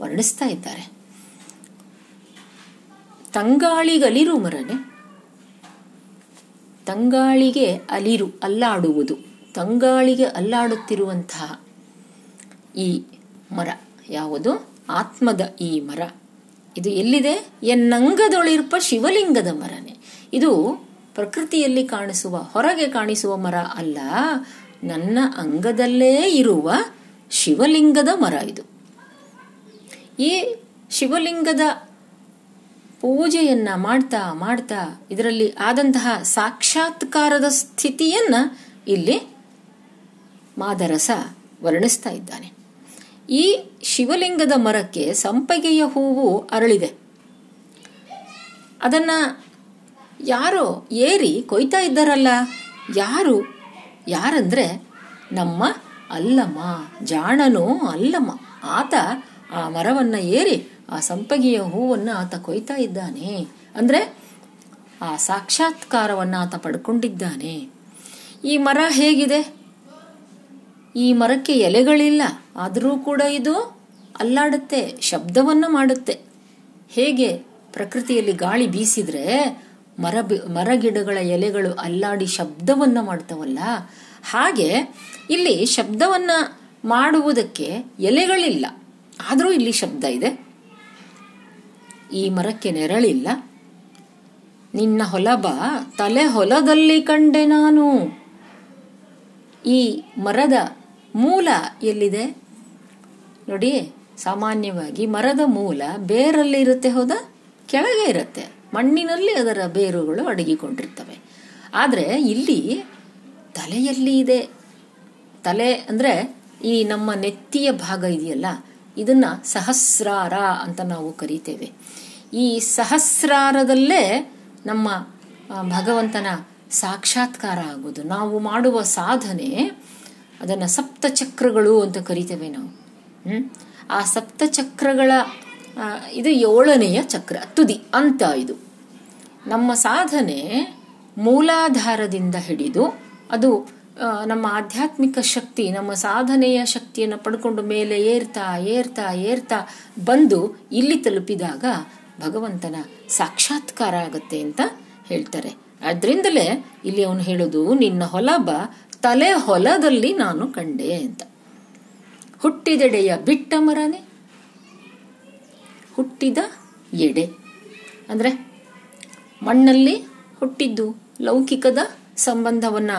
ವರ್ಣಿಸ್ತಾ ಇದ್ದಾರೆ. ತಂಗಾಳಿಗಲಿರು ಮರನೆ. ತಂಗಾಳಿಗೆ ಅಲಿರು ಅಲ್ಲಾಡುವುದು. ತಂಗಾಳಿಗೆ ಅಲ್ಲಾಡುತ್ತಿರುವಂತಹ ಈ ಮರ ಯಾವುದು? ಆತ್ಮದ ಈ ಮರ. ಇದು ಎಲ್ಲಿದೆ? ಎನ್ನಂಗದೊಳಿರ್ಪ ಶಿವಲಿಂಗದ ಮರನೆ. ಇದು ಪ್ರಕೃತಿಯಲ್ಲಿ ಕಾಣಿಸುವ, ಹೊರಗೆ ಕಾಣಿಸುವ ಮರ ಅಲ್ಲ, ನನ್ನ ಅಂಗದಲ್ಲೇ ಇರುವ ಶಿವಲಿಂಗದ ಮರ ಇದು. ಈ ಶಿವಲಿಂಗದ ಪೂಜೆಯನ್ನ ಮಾಡ್ತಾ ಮಾಡ್ತಾ, ಇದರಲ್ಲಿ ಆದಂತಹ ಸಾಕ್ಷಾತ್ಕಾರದ ಸ್ಥಿತಿಯನ್ನ ಇಲ್ಲಿ ಮಾದರಸ ವರ್ಣಿಸ್ತಾ ಇದ್ದಾನೆ. ಈ ಶಿವಲಿಂಗದ ಮರಕ್ಕೆ ಸಂಪಗೆಯ ಹೂವು ಅರಳಿದೆ. ಅದನ್ನ ಯಾರೋ ಏರಿ ಕೊಯ್ತಾ ಇದ್ದಾರಲ್ಲ. ಯಾರು? ಯಾರಂದ್ರೆ ನಮ್ಮ ಅಲ್ಲಮ್ಮ, ಜಾಣನೋ ಅಲ್ಲಮ್ಮ. ಆತ ಆ ಮರವನ್ನ ಏರಿ ಆ ಸಂಪಗಿಯ ಹೂವನ್ನ ಆತ ಕೊಯ್ತಾ ಇದ್ದಾನೆ. ಅಂದ್ರೆ ಆ ಸಾಕ್ಷಾತ್ಕಾರವನ್ನ ಆತ ಪಡ್ಕೊಂಡಿದ್ದಾನೆ. ಈ ಮರ ಹೇಗಿದೆ? ಈ ಮರಕ್ಕೆ ಎಲೆಗಳಿಲ್ಲ, ಆದರೂ ಕೂಡ ಇದು ಅಲ್ಲಾಡುತ್ತೆ, ಶಬ್ದವನ್ನ ಮಾಡುತ್ತೆ. ಹೇಗೆ ಪ್ರಕೃತಿಯಲ್ಲಿ ಗಾಳಿ ಬೀಸಿದ್ರೆ ಮರ ಮರಗಿಡಗಳ ಎಲೆಗಳು ಅಲ್ಲಾಡಿ ಶಬ್ದವನ್ನ ಮಾಡ್ತವಲ್ಲ? ಹಾಗೆ ಇಲ್ಲಿ ಶಬ್ದವನ್ನ ಮಾಡುವುದಕ್ಕೆ ಎಲೆಗಳಿಲ್ಲ. ಆದರೂ ಇಲ್ಲಿ ಶಬ್ದ ಇದೆ. ಈ ಮರಕ್ಕೆ ನೆರಳಿಲ್ಲ. ನಿನ್ನ ಹೊಲಬ ತಲೆ ಹೊಲದಲ್ಲಿ ಕಂಡೆ ನಾನು. ಈ ಮರದ ಮೂಲ ಎಲ್ಲಿದೆ? ನೋಡಿ, ಸಾಮಾನ್ಯವಾಗಿ ಮರದ ಮೂಲ ಬೇರಲ್ಲಿ ಇರುತ್ತೆ ಹೌದಾ? ಕೆಳಗೆ ಇರುತ್ತೆ. ಮಣ್ಣಿನಲ್ಲಿ ಅದರ ಬೇರುಗಳು ಅಡಗಿಕೊಂಡಿರ್ತವೆ. ಆದರೆ ಇಲ್ಲಿ ತಲೆಯಲ್ಲಿ ಇದೆ. ತಲೆ ಅಂದರೆ ಈ ನಮ್ಮ ನೆತ್ತಿಯ ಭಾಗ ಇದೆಯಲ್ಲ, ಇದನ್ನು ಸಹಸ್ರಾರ ಅಂತ ನಾವು ಕರಿತೇವೆ. ಈ ಸಹಸ್ರಾರದಲ್ಲೇ ನಮ್ಮ ಭಗವಂತನ ಸಾಕ್ಷಾತ್ಕಾರ ಆಗೋದು. ನಾವು ಮಾಡುವ ಸಾಧನೆ ಅದನ್ನು ಸಪ್ತ ಚಕ್ರಗಳು ಅಂತ ಕರಿತೇವೆ ನಾವು. ಆ ಸಪ್ತ ಚಕ್ರಗಳ ಇದು ಏಳನೆಯ ಚಕ್ರ, ತುದಿ ಅಂತ ಇದು. ನಮ್ಮ ಸಾಧನೆ ಮೂಲಾಧಾರದಿಂದ ಹಿಡಿದು ಅದು ನಮ್ಮ ಆಧ್ಯಾತ್ಮಿಕ ಶಕ್ತಿ, ನಮ್ಮ ಸಾಧನೆಯ ಶಕ್ತಿಯನ್ನು ಪಡ್ಕೊಂಡು ಮೇಲೆ ಏರ್ತಾ ಏರ್ತಾ ಏರ್ತಾ ಬಂದು ಇಲ್ಲಿ ತಲುಪಿದಾಗ ಭಗವಂತನ ಸಾಕ್ಷಾತ್ಕಾರ ಆಗತ್ತೆ ಅಂತ ಹೇಳ್ತಾರೆ. ಅದರಿಂದಲೇ ಇಲ್ಲಿ ಅವನು ಹೇಳೋದು, ನಿನ್ನ ಹೊಲಬ ತಲೆ ಹೊಲದಲ್ಲಿ ನಾನು ಕಂಡೆ ಅಂತ. ಹುಟ್ಟಿದೆಡೆಯ ಬಿಟ್ಟ ಮರನೇ, ಹುಟ್ಟಿದ ಎಡೆ. ಅಂದ್ರೆ ಮಣ್ಣಲ್ಲಿ ಹುಟ್ಟಿದ್ದು ಲೌಕಿಕದ ಸಂಬಂಧವನ್ನ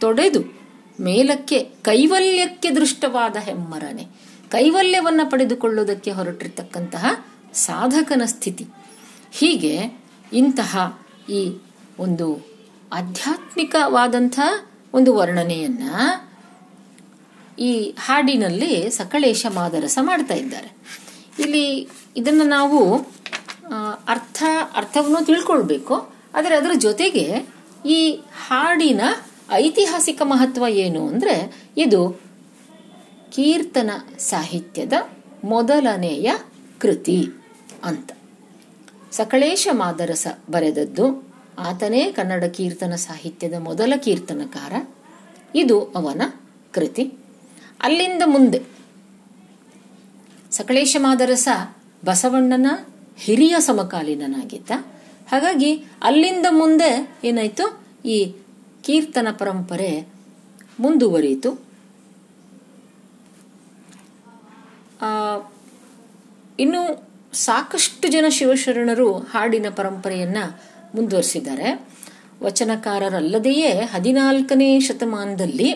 ತೊಡೆದು ಮೇಲಕ್ಕೆ ಕೈವಲ್ಯಕ್ಕೆ ದೃಷ್ಟವಾದ ಹೆಮ್ಮರನೆ. ಕೈವಲ್ಯವನ್ನ ಪಡೆದುಕೊಳ್ಳುವುದಕ್ಕೆ ಹೊರಟಿರ್ತಕ್ಕಂತಹ ಸಾಧಕನ ಸ್ಥಿತಿ. ಹೀಗೆ ಇಂತಹ ಈ ಒಂದು ಆಧ್ಯಾತ್ಮಿಕವಾದಂಥ ಒಂದು ವರ್ಣನೆಯನ್ನ ಈ ಹಾಡಿನಲ್ಲಿ ಸಕಳೇಶ ಮಾದರಸ ಮಾಡ್ತಾ ಇದ್ದಾರೆ. ಇಲ್ಲಿ ಇದನ್ನು ನಾವು ಅರ್ಥ, ಅರ್ಥವನ್ನು ತಿಳ್ಕೊಳ್ಬೇಕು. ಆದರೆ ಅದರ ಜೊತೆಗೆ ಈ ಹಾಡಿನ ಐತಿಹಾಸಿಕ ಮಹತ್ವ ಏನು ಅಂದರೆ ಇದು ಕೀರ್ತನ ಸಾಹಿತ್ಯದ ಮೊದಲನೆಯ ಕೃತಿ ಅಂತ. ಸಕಳೇಶ ಮಾದರಸ ಬರೆದದ್ದು ಆತನೇ ಕನ್ನಡ ಕೀರ್ತನ ಸಾಹಿತ್ಯದ ಮೊದಲ ಕೀರ್ತನಕಾರ. ಇದು ಅವನ ಕೃತಿ. ಅಲ್ಲಿಂದ ಮುಂದೆ ಸಕಳೇಶ ಮಾದರಸ ಬಸವಣ್ಣನ ಹಿರಿಯ ಸಮಕಾಲೀನನಾಗಿದ್ದ. ಹಾಗಾಗಿ ಅಲ್ಲಿಂದ ಮುಂದೆ ಏನಾಯ್ತು? ಈ ಕೀರ್ತನ ಪರಂಪರೆ ಮುಂದುವರಿಯಿತು. ಇನ್ನು ಸಾಕಷ್ಟು ಜನ ಶಿವಶರಣರು ಹಾಡಿನ ಪರಂಪರೆಯನ್ನ ಮುಂದುವರಿಸಿದ್ದಾರೆ. ವಚನಕಾರರಲ್ಲದೆಯೇ ಹದಿನಾಲ್ಕನೇ ಶತಮಾನದಲ್ಲಿ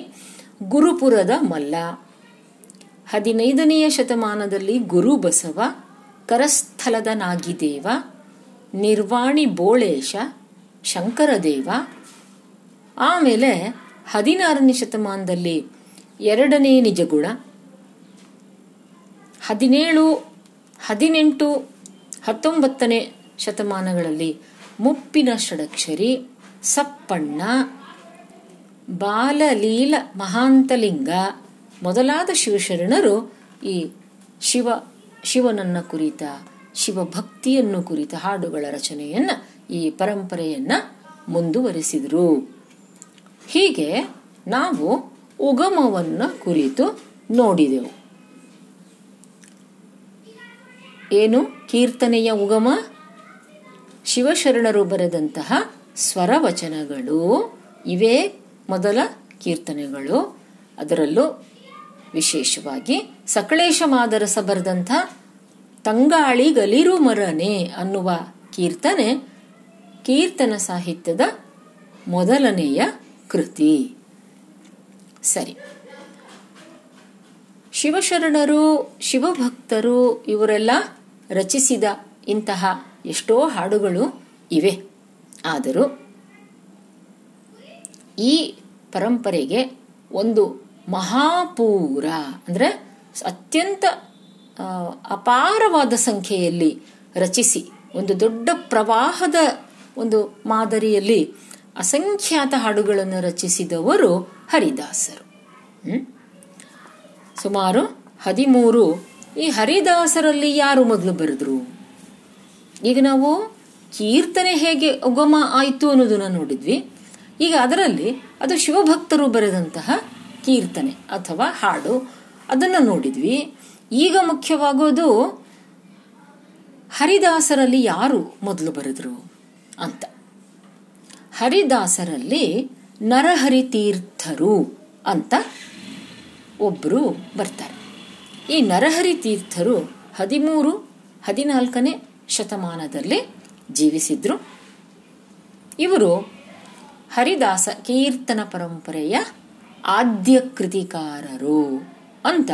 ಗುರುಪುರದ ಮಲ್ಲ, ಹದಿನೈದನೆಯ ಶತಮಾನದಲ್ಲಿ ಗುರು ಬಸವ ಕರಸ್ಥಲದ ನಾಗಿದೇವ ನಿರ್ವಾಣಿ ಬೋಳೇಶ, ಶಂಕರದೇವ. ಆಮೇಲೆ ಹದಿನಾರನೇ ಶತಮಾನದಲ್ಲಿ ಎರಡನೇ ನಿಜಗುಣ. ಹದಿನೇಳು, ಹದಿನೆಂಟು, ಹತ್ತೊಂಬತ್ತನೇ ಶತಮಾನಗಳಲ್ಲಿ ಮುಪ್ಪಿನ ಷಡಕ್ಷರಿ, ಸಪ್ಪಣ್ಣ, ಬಾಲಲೀಲ ಮಹಾಂತಲಿಂಗ ಮೊದಲಾದ ಶಿವಶರಣರು ಈ ಶಿವ ಶಿವನನ್ನ ಕುರಿತ, ಶಿವಭಕ್ತಿಯನ್ನು ಕುರಿತ ಹಾಡುಗಳ ರಚನೆಯನ್ನ ಈ ಪರಂಪರೆಯನ್ನ ಮುಂದುವರಿಸಿದರು. ಹೀಗೆ ನಾವು ಉಗಮವನ್ನ ಕುರಿತು ನೋಡಿದೆವು. ಏನು ಕೀರ್ತನೆಯ ಉಗಮ? ಶಿವಶರಣರು ಬರೆದಂತಹ ಸ್ವರವಚನಗಳು ಇವೇ ಮೊದಲ ಕೀರ್ತನೆಗಳು. ಅದರಲ್ಲೂ ವಿಶೇಷವಾಗಿ ಸಕಳೇಶ ಮಾದರಸ ಬರೆದಂಥ ತಂಗಾಳಿ ಗಲಿರು ಮರನೆ ಅನ್ನುವ ಕೀರ್ತನೆ ಕೀರ್ತನ ಸಾಹಿತ್ಯದ ಮೊದಲನೆಯ ಕೃತಿ. ಸರಿ. ಶಿವಶರಣರು, ಶಿವಭಕ್ತರು ಇವರೆಲ್ಲ ರಚಿಸಿದ ಇಂತಹ ಎಷ್ಟೋ ಹಾಡುಗಳು ಇವೆ. ಆದರೂ ಈ ಪರಂಪರೆಗೆ ಒಂದು ಮಹಾಪೂರ, ಅಂದರೆ ಅತ್ಯಂತ ಅಪಾರವಾದ ಸಂಖ್ಯೆಯಲ್ಲಿ ರಚಿಸಿ, ಒಂದು ದೊಡ್ಡ ಪ್ರವಾಹದ ಒಂದು ಮಾದರಿಯಲ್ಲಿ ಅಸಂಖ್ಯಾತ ಹಾಡುಗಳನ್ನು ರಚಿಸಿದವರು ಹರಿದಾಸರು. ಸುಮಾರು ಹದಿಮೂರು, ಈ ಹರಿದಾಸರಲ್ಲಿ ಯಾರು ಮೊದಲು ಬರೆದ್ರು? ಈಗ ನಾವು ಕೀರ್ತನೆ ಹೇಗೆ ಉಗಮ ಆಯಿತು ಅನ್ನೋದನ್ನ ನೋಡಿದ್ವಿ. ಈಗ ಅದರಲ್ಲಿ ಅದು ಶಿವಭಕ್ತರು ಬರೆದಂತಹ ಕೀರ್ತನೆ ಅಥವಾ ಹಾಡು, ಅದನ್ನು ನೋಡಿದ್ವಿ. ಈಗ ಮುಖ್ಯವಾಗೋದು, ಹರಿದಾಸರಲ್ಲಿ ಯಾರು ಮೊದಲು ಬರೆದ್ರು ಅಂತ. ಹರಿದಾಸರಲ್ಲಿ ನರಹರಿ ತೀರ್ಥರು ಅಂತ ಒಬ್ಬರು ಬರ್ತಾರೆ. ಈ ನರಹರಿ ತೀರ್ಥರು ಹದಿಮೂರು, ಹದಿನಾಲ್ಕನೇ ಶತಮಾನದಲ್ಲಿ ಜೀವಿಸಿದ್ರು. ಇವರು ಹರಿದಾಸ ಕೀರ್ತನ ಪರಂಪರೆಯ ಆದ್ಯ ಕೃತಿಕಾರರು ಅಂತ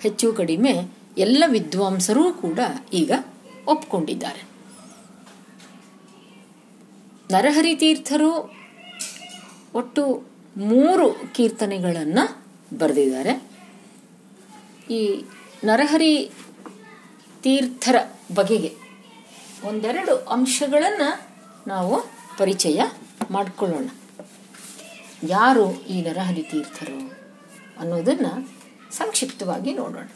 ಹೆಚ್ಚು ಕಡಿಮೆ ಎಲ್ಲ ವಿದ್ವಾಂಸರೂ ಕೂಡ ಈಗ ಒಪ್ಕೊಂಡಿದ್ದಾರೆ. ನರಹರಿ ತೀರ್ಥರು ಒಟ್ಟು ಮೂರು ಕೀರ್ತನೆಗಳನ್ನು ಬರೆದಿದ್ದಾರೆ. ಈ ನರಹರಿ ತೀರ್ಥರ ಬಗೆಗೆ ಒಂದೆರಡು ಅಂಶಗಳನ್ನು ನಾವು ಪರಿಚಯ ಮಾಡಿಕೊಳ್ಳೋಣ. ಯಾರು ಈ ನರಹರಿ ತೀರ್ಥರು ಅನ್ನೋದನ್ನು ಸಂಕ್ಷಿಪ್ತವಾಗಿ ನೋಡೋಣ.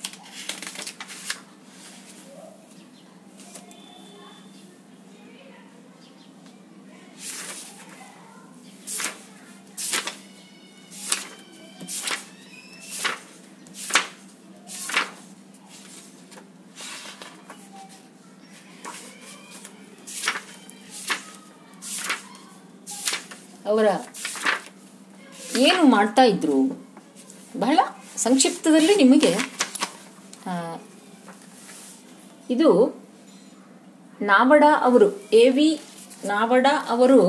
ಮಾಡ್ತಾ ಇದ್ರು. ಬಹಳ ಸಂಕ್ಷಿಪ್ತದಲ್ಲಿ ನಿಮಗೆ ಇದು ನಾವಡ ಅವರು, ಎ ವಿ ನಾವಡ ಅವರು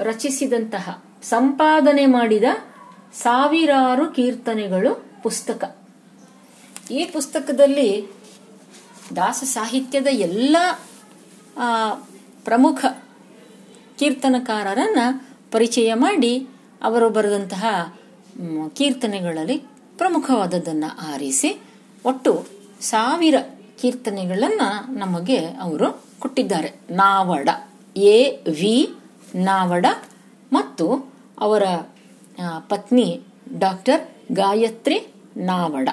ರಚಿಸಿದಂತಹ ಸಂಪಾದನೆ ಮಾಡಿದ ಸಾವಿರಾರು ಕೀರ್ತನೆಗಳು ಪುಸ್ತಕ. ಈ ಪುಸ್ತಕದಲ್ಲಿ ದಾಸ ಸಾಹಿತ್ಯದ ಎಲ್ಲ ಪ್ರಮುಖ ಕೀರ್ತನಕಾರರನ್ನ ಪರಿಚಯ ಮಾಡಿ ಅವರು ಬರೆದಂತಹ ಕೀರ್ತನೆಗಳಲ್ಲಿ ಪ್ರಮುಖವಾದದ್ದನ್ನು ಆರಿಸಿ ಒಟ್ಟು ಸಾವಿರ ಕೀರ್ತನೆಗಳನ್ನು ನಮಗೆ ಅವರು ಕೊಟ್ಟಿದ್ದಾರೆ. ನಾವಡ, ಎ ವಿ ನಾವಡ ಮತ್ತು ಅವರ ಪತ್ನಿ ಡಾಕ್ಟರ್ ಗಾಯತ್ರಿ ನಾವಡ.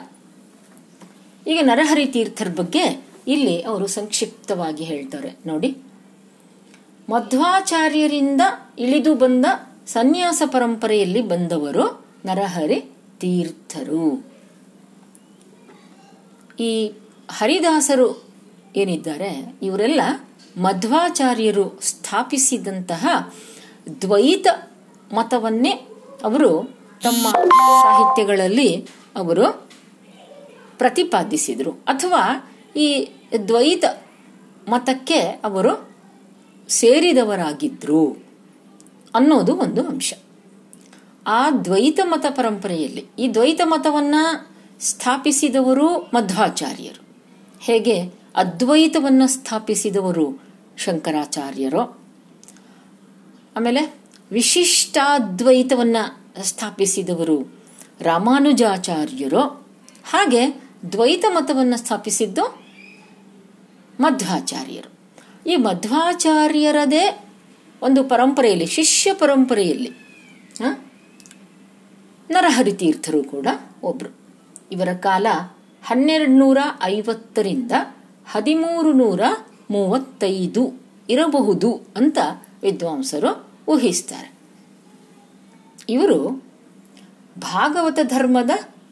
ಈಗ ನರಹರಿ ತೀರ್ಥರ ಬಗ್ಗೆ ಇಲ್ಲಿ ಅವರು ಸಂಕ್ಷಿಪ್ತವಾಗಿ ಹೇಳ್ತಾರೆ. ನೋಡಿ, ಮಧ್ವಾಚಾರ್ಯರಿಂದ ಇಳಿದು ಬಂದ ಸನ್ಯಾಸ ಪರಂಪರೆಯಲ್ಲಿ ಬಂದವರು ನರಹರಿ ತೀರ್ಥರು. ಈ ಹರಿದಾಸರು ಏನಿದ್ದಾರೆ? ಇವರೆಲ್ಲ ಮಧ್ವಾಚಾರ್ಯರು ಸ್ಥಾಪಿಸಿದಂತಹ ದ್ವೈತ ಮತವನ್ನೇ ಅವರು ತಮ್ಮ ಸಾಹಿತ್ಯಗಳಲ್ಲಿ ಅವರು ಪ್ರತಿಪಾದಿಸಿದರು. ಅಥವಾ ಈ ದ್ವೈತ ಮತಕ್ಕೆ ಅವರು ಸೇರಿದವರಾಗಿದ್ರು. ಅನ್ನೋದು ಒಂದು ಅಂಶ. ಆ ದ್ವೈತ ಮತ ಪರಂಪರೆಯಲ್ಲಿ, ಈ ದ್ವೈತ ಮತವನ್ನ ಸ್ಥಾಪಿಸಿದವರು ಮಧ್ವಾಚಾರ್ಯರು. ಹೇಗೆ? ಅದ್ವೈತವನ್ನ ಸ್ಥಾಪಿಸಿದವರು ಶಂಕರಾಚಾರ್ಯರು. ಆಮೇಲೆ ವಿಶಿಷ್ಟಾದ್ವೈತವನ್ನ ಸ್ಥಾಪಿಸಿದವರು ರಾಮಾನುಜಾಚಾರ್ಯರು. ಹಾಗೆ ದ್ವೈತ ಮತವನ್ನು ಸ್ಥಾಪಿಸಿದ್ದು ಮಧ್ವಾಚಾರ್ಯರು. ಈ ಮಧ್ವಾಚಾರ್ಯರದೇ ಒಂದು ಪರಂಪರೆಯಲ್ಲಿ, ಶಿಷ್ಯ ಪರಂಪರೆಯಲ್ಲಿ ನರಹರಿತೀರ್ಥರು ನರಹರಿ ತೀರ್ಥರು ಕೂಡ ಒಬ್ರು. ಇವರ ಕಾಲ ಹನ್ನೆರಡು ನೂರ ಐವತ್ತರಿಂದ ಹದಿಮೂರು ನೂರ ಮೂವತ್ತೈದು ಇರಬಹುದು ಅಂತ ವಿದ್ವಾಂಸರು ಊಹಿಸ್ತಾರೆ. ಇವರು ಭಾಗವತ ಧರ್ಮದ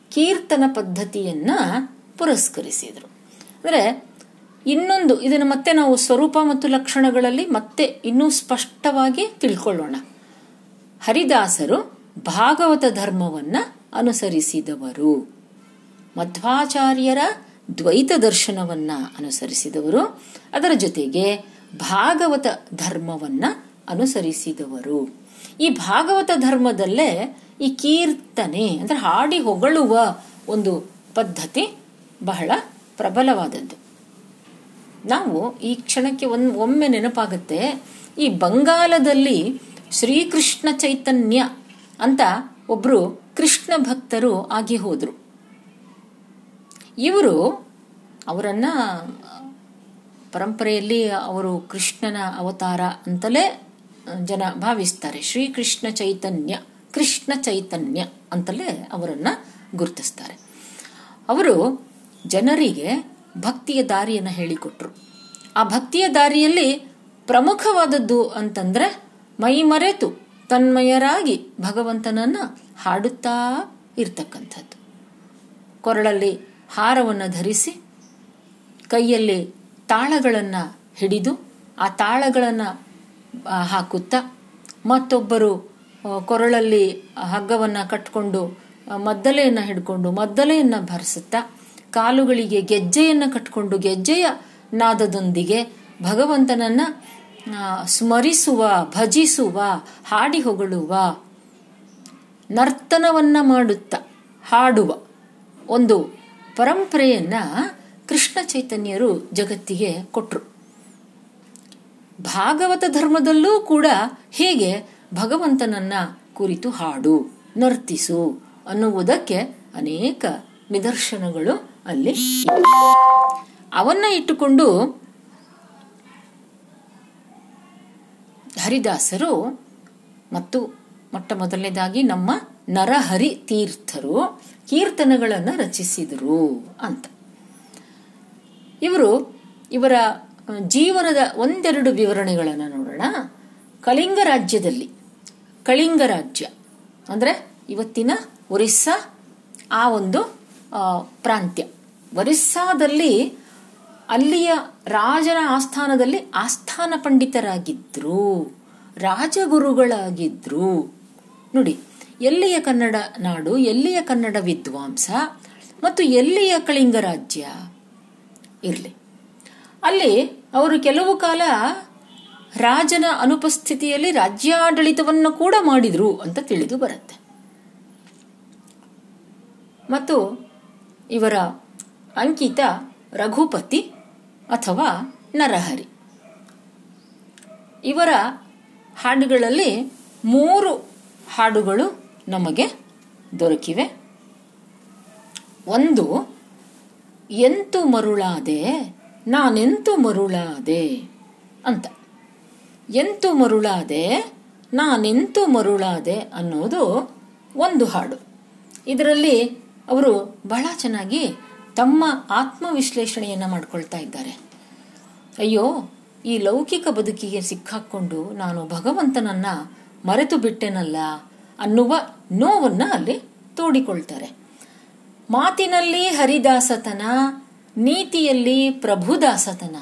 ಕೀರ್ತನ ಪದ್ಧತಿಯನ್ನ ಪುರಸ್ಕರಿಸಿದರು. ಅಂದರೆ ಇನ್ನೊಂದು, ಇದನ್ನು ಮತ್ತೆ ನಾವು ಸ್ವರೂಪ ಮತ್ತು ಲಕ್ಷಣಗಳಲ್ಲಿ ಮತ್ತೆ ಇನ್ನೂ ಸ್ಪಷ್ಟವಾಗಿ ತಿಳ್ಕೊಳ್ಳೋಣ. ಹರಿದಾಸರು ಭಾಗವತ ಧರ್ಮವನ್ನ ಅನುಸರಿಸಿದವರು. ಮಧ್ವಾಚಾರ್ಯರ ದ್ವೈತ ದರ್ಶನವನ್ನ ಅನುಸರಿಸಿದವರು. ಅದರ ಜೊತೆಗೆ ಭಾಗವತ ಧರ್ಮವನ್ನ ಅನುಸರಿಸಿದವರು. ಈ ಭಾಗವತ ಧರ್ಮದಲ್ಲೇ ಈ ಕೀರ್ತನೆ ಅಂದ್ರೆ ಹಾಡಿ ಹೊಗಳುವ ಒಂದು ಪದ್ಧತಿ ಬಹಳ ಪ್ರಬಲವಾದದ್ದು. ನಾವು ಈ ಕ್ಷಣಕ್ಕೆ ಒಂದ್ ಒಮ್ಮೆ ನೆನಪಾಗುತ್ತೆ. ಈ ಬಂಗಾಲದಲ್ಲಿ ಶ್ರೀಕೃಷ್ಣ ಚೈತನ್ಯ ಅಂತ ಒಬ್ರು ಕೃಷ್ಣ ಭಕ್ತರು ಆಗಿ ಹೋದ್ರು. ಇವರು ಅವರನ್ನ ಪರಂಪರೆಯಲ್ಲಿ ಅವರು ಕೃಷ್ಣನ ಅವತಾರ ಅಂತಲೇ ಜನ ಭಾವಿಸ್ತಾರೆ. ಶ್ರೀಕೃಷ್ಣ ಚೈತನ್ಯ, ಕೃಷ್ಣ ಚೈತನ್ಯ ಅಂತಲೇ ಅವರನ್ನ ಗುರುತಿಸ್ತಾರೆ. ಅವರು ಜನರಿಗೆ ಭಕ್ತಿಯ ದಾರಿಯನ್ನು ಹೇಳಿಕೊಟ್ರು. ಆ ಭಕ್ತಿಯ ದಾರಿಯಲ್ಲಿ ಪ್ರಮುಖವಾದದ್ದು ಅಂತಂದ್ರೆ ಮೈ ಮರೆತು ತನ್ಮಯರಾಗಿ ಭಗವಂತನನ್ನ ಹಾಡುತ್ತಾ ಇರ್ತಕ್ಕಂಥದ್ದು. ಕೊರಳಲ್ಲಿ ಹಾರವನ್ನು ಧರಿಸಿ ಕೈಯಲ್ಲಿ ತಾಳಗಳನ್ನು ಹಿಡಿದು ಆ ತಾಳಗಳನ್ನು ಹಾಕುತ್ತಾ ಮತ್ತೊಬ್ಬರು ಕೊರಳಲ್ಲಿ ಹಗ್ಗವನ್ನು ಕಟ್ಕೊಂಡು ಮದ್ದಲೆಯನ್ನು ಹಿಡ್ಕೊಂಡು ಮದ್ದಲೆಯನ್ನು ಭರಿಸುತ್ತಾ ಕಾಲುಗಳಿಗೆ ಗೆಜ್ಜೆಯನ್ನು ಕಟ್ಕೊಂಡು ಗೆಜ್ಜೆಯ ನಾದದೊಂದಿಗೆ ಭಗವಂತನನ್ನ ಸ್ಮರಿಸುವ, ಭಜಿಸುವ, ಹಾಡಿ ಹೊಗಳುವ, ನರ್ತನವನ್ನ ಮಾಡುತ್ತಾ, ಹಾಡುವ ಒಂದು ಪರಂಪರೆಯನ್ನ ಕೃಷ್ಣ ಚೈತನ್ಯರು ಜಗತ್ತಿಗೆ ಕೊಟ್ರು. ಭಾಗವತ ಧರ್ಮದಲ್ಲೂ ಕೂಡ ಹೇಗೆ ಭಗವಂತನನ್ನ ಕುರಿತು ಹಾಡು, ನರ್ತಿಸು ಅನ್ನುವುದಕ್ಕೆ ಅನೇಕ ನಿದರ್ಶನಗಳು ಅಲ್ಲಿ. ಅವನ್ನ ಇಟ್ಟುಕೊಂಡು ಹರಿದಾಸರು ಮತ್ತು ಮೊಟ್ಟ ಮೊದಲನೇದಾಗಿ ನಮ್ಮ ನರಹರಿ ತೀರ್ಥರು ಕೀರ್ತನೆಗಳನ್ನು ರಚಿಸಿದರು ಅಂತ ಇವರು ಇವರ ಜೀವನದ ಒಂದೆರಡು ವಿವರಣೆಗಳನ್ನು ನೋಡೋಣ ಕಳಿಂಗ ರಾಜ್ಯದಲ್ಲಿ, ಕಳಿಂಗ ರಾಜ್ಯ ಅಂದ್ರೆ ಇವತ್ತಿನ ಒರಿಸ್ಸಾ ಆ ಒಂದು ಪ್ರಾಂತ್ಯ ಒರಿಸ್ಸಾದಲ್ಲಿ ಅಲ್ಲಿಯ ರಾಜನ ಆಸ್ಥಾನದಲ್ಲಿ ಆಸ್ಥಾನ ಪಂಡಿತರಾಗಿದ್ರು, ರಾಜಗುರುಗಳಾಗಿದ್ರು. ನೋಡಿ, ಎಲ್ಲಿಯ ಕನ್ನಡ ನಾಡು, ಎಲ್ಲಿಯ ಕನ್ನಡ ವಿದ್ವಾಂಸ ಮತ್ತು ಎಲ್ಲಿಯ ಕಳಿಂಗ ರಾಜ್ಯ ಇರಲಿ. ಅಲ್ಲಿ ಅವರು ಕೆಲವು ಕಾಲ ರಾಜನ ಅನುಪಸ್ಥಿತಿಯಲ್ಲಿ ರಾಜ್ಯಾಡಳಿತವನ್ನು ಕೂಡ ಮಾಡಿದ್ರು ಅಂತ ತಿಳಿದು ಬರುತ್ತೆ. ಮತ್ತು ಇವರ ಅಂಕಿತ ರಘುಪತಿ ಅಥವಾ ನರಹರಿ. ಇವರ ಹಾಡುಗಳಲ್ಲಿ ಮೂರು ಹಾಡುಗಳು ನಮಗೆ ದೊರಕಿವೆ. ಒಂದು, ಎಂತು ಮರುಳಾದೆ, ನಾನೆಂತು ಮರುಳಾದೆ ಅಂತ. ಎಂತು ಮರುಳಾದೆ, ನಾನೆಂತು ಮರುಳಾದೆ ಅನ್ನೋದು ಒಂದು ಹಾಡು. ಇದರಲ್ಲಿ ಅವರು ಬಹಳ ಚೆನ್ನಾಗಿ ತಮ್ಮ ಆತ್ಮವಿಶ್ಲೇಷಣೆಯನ್ನು ಮಾಡ್ಕೊಳ್ತಾ ಇದ್ದಾರೆ. ಅಯ್ಯೋ, ಈ ಲೌಕಿಕ ಬದುಕಿಗೆ ಸಿಕ್ಕಾಕ್ಕೊಂಡು ನಾನು ಭಗವಂತನನ್ನ ಮರೆತು ಬಿಟ್ಟೆನಲ್ಲ ಅನ್ನುವ ನೋವನ್ನ ಅಲ್ಲಿ ತೋಡಿಕೊಳ್ತಾರೆ. ಮಾತಿನಲ್ಲಿ ಹರಿದಾಸತನ, ನೀತಿಯಲ್ಲಿ ಪ್ರಭುದಾಸತನ.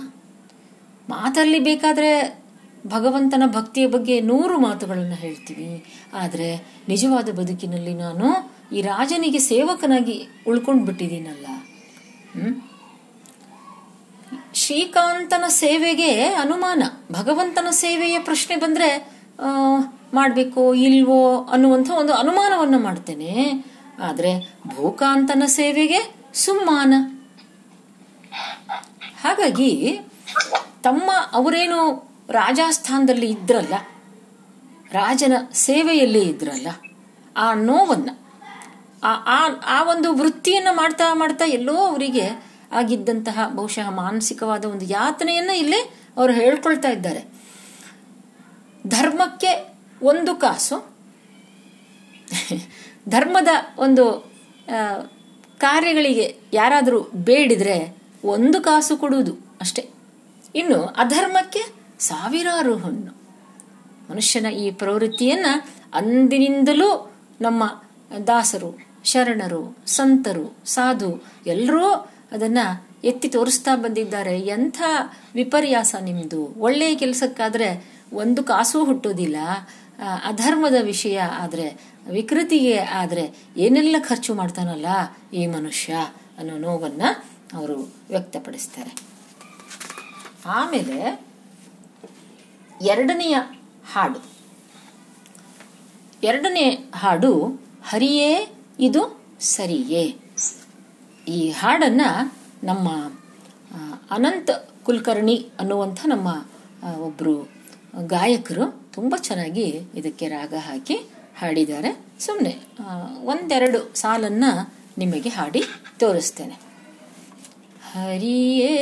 ಮಾತಲ್ಲಿ ಬೇಕಾದ್ರೆ ಭಗವಂತನ ಭಕ್ತಿಯ ಬಗ್ಗೆ ನೂರು ಮಾತುಗಳನ್ನು ಹೇಳ್ತೀವಿ. ಆದರೆ ನಿಜವಾದ ಬದುಕಿನಲ್ಲಿ ನಾನು ಈ ರಾಜನಿಗೆ ಸೇವಕನಾಗಿ ಉಳ್ಕೊಂಡು ಬಿಟ್ಟಿದ್ದೀನಲ್ಲ ಶ್ರೀಕಾಂತನ ಸೇವೆಗೆ ಅನುಮಾನ, ಭಗವಂತನ ಸೇವೆಯ ಪ್ರಶ್ನೆ ಬಂದ್ರೆ ಮಾಡ್ಬೇಕೋ, ಇಲ್ವೋ ಅನ್ನುವಂಥ ಒಂದು ಅನುಮಾನವನ್ನು ಮಾಡ್ತೇನೆ. ಆದ್ರೆ ಭೂಕಾಂತನ ಸೇವೆಗೆ ಸುಮ್ಮಾನ. ಹಾಗಾಗಿ ತಮ್ಮ ಅವರೇನು ರಾಜಸ್ಥಾನದಲ್ಲಿ ಇದ್ರಲ್ಲ, ರಾಜನ ಸೇವೆಯಲ್ಲಿ ಇದ್ರಲ್ಲ, ಆ ನೋವನ್ನ ಆ, ಆ- ಒಂದು ವೃತ್ತಿಯನ್ನು ಮಾಡ್ತಾ ಮಾಡ್ತಾ ಎಲ್ಲೋ ಅವರಿಗೆ ಆಗಿದ್ದಂತಹ ಬಹುಶಃ ಮಾನಸಿಕವಾದ ಒಂದು ಯಾತನೆಯನ್ನ ಇಲ್ಲಿ ಅವರು ಹೇಳ್ಕೊಳ್ತಾ ಇದ್ದಾರೆ. ಧರ್ಮಕ್ಕೆ ಒಂದು ಕಾಸು, ಧರ್ಮದ ಒಂದು ಕಾರ್ಯಗಳಿಗೆ ಯಾರಾದರೂ ಬೇಡಿದ್ರೆ ಒಂದು ಕಾಸು ಕೊಡುವುದು ಅಷ್ಟೇ. ಇನ್ನು ಅಧರ್ಮಕ್ಕೆ ಸಾವಿರಾರು ಹಣ್ಣು. ಮನುಷ್ಯನ ಈ ಪ್ರವೃತ್ತಿಯನ್ನ ಅಂದಿನಿಂದಲೂ ನಮ್ಮ ದಾಸರು ಶರಣರು, ಸಂತರು, ಸಾಧು ಎಲ್ಲರೂ ಅದನ್ನ ಎತ್ತಿ ತೋರಿಸ್ತಾ ಬಂದಿದ್ದಾರೆ. ಎಂಥ ವಿಪರ್ಯಾಸ ನಿಮ್ದು? ಒಳ್ಳೆಯ ಕೆಲಸಕ್ಕಾದ್ರೆ ಒಂದು ಕಾಸು ಹುಟ್ಟೋದಿಲ್ಲ. ಅಧರ್ಮದ ವಿಷಯ ಆದ್ರೆ, ವಿಕೃತಿಗೆ ಆದ್ರೆ ಏನೆಲ್ಲ ಖರ್ಚು ಮಾಡ್ತಾನಲ್ಲ ಈ ಮನುಷ್ಯ ಅನ್ನೋ ನೋವನ್ನ ಅವರು ವ್ಯಕ್ತಪಡಿಸ್ತಾರೆ. ಆಮೇಲೆ ಎರಡನೆಯ ಹಾಡು. ಎರಡನೇ ಹಾಡು, ಹರಿಯೇ ಇದು ಸರಿಯೇ. ಈ ಹಾಡನ್ನ ನಮ್ಮ ಅನಂತ ಕುಲಕರ್ಣಿ ಅನ್ನುವಂಥ ನಮ್ಮ ಒಬ್ಬರು ಗಾಯಕರು ತುಂಬ ಚೆನ್ನಾಗಿ ಇದಕ್ಕೆ ರಾಗ ಹಾಕಿ ಹಾಡಿದ್ದಾರೆ. ಸುಮ್ಮನೆ ಒಂದೆರಡು ಸಾಲನ್ನು ನಿಮಗೆ ಹಾಡಿ ತೋರಿಸ್ತೇನೆ. ಹರಿಯೇ,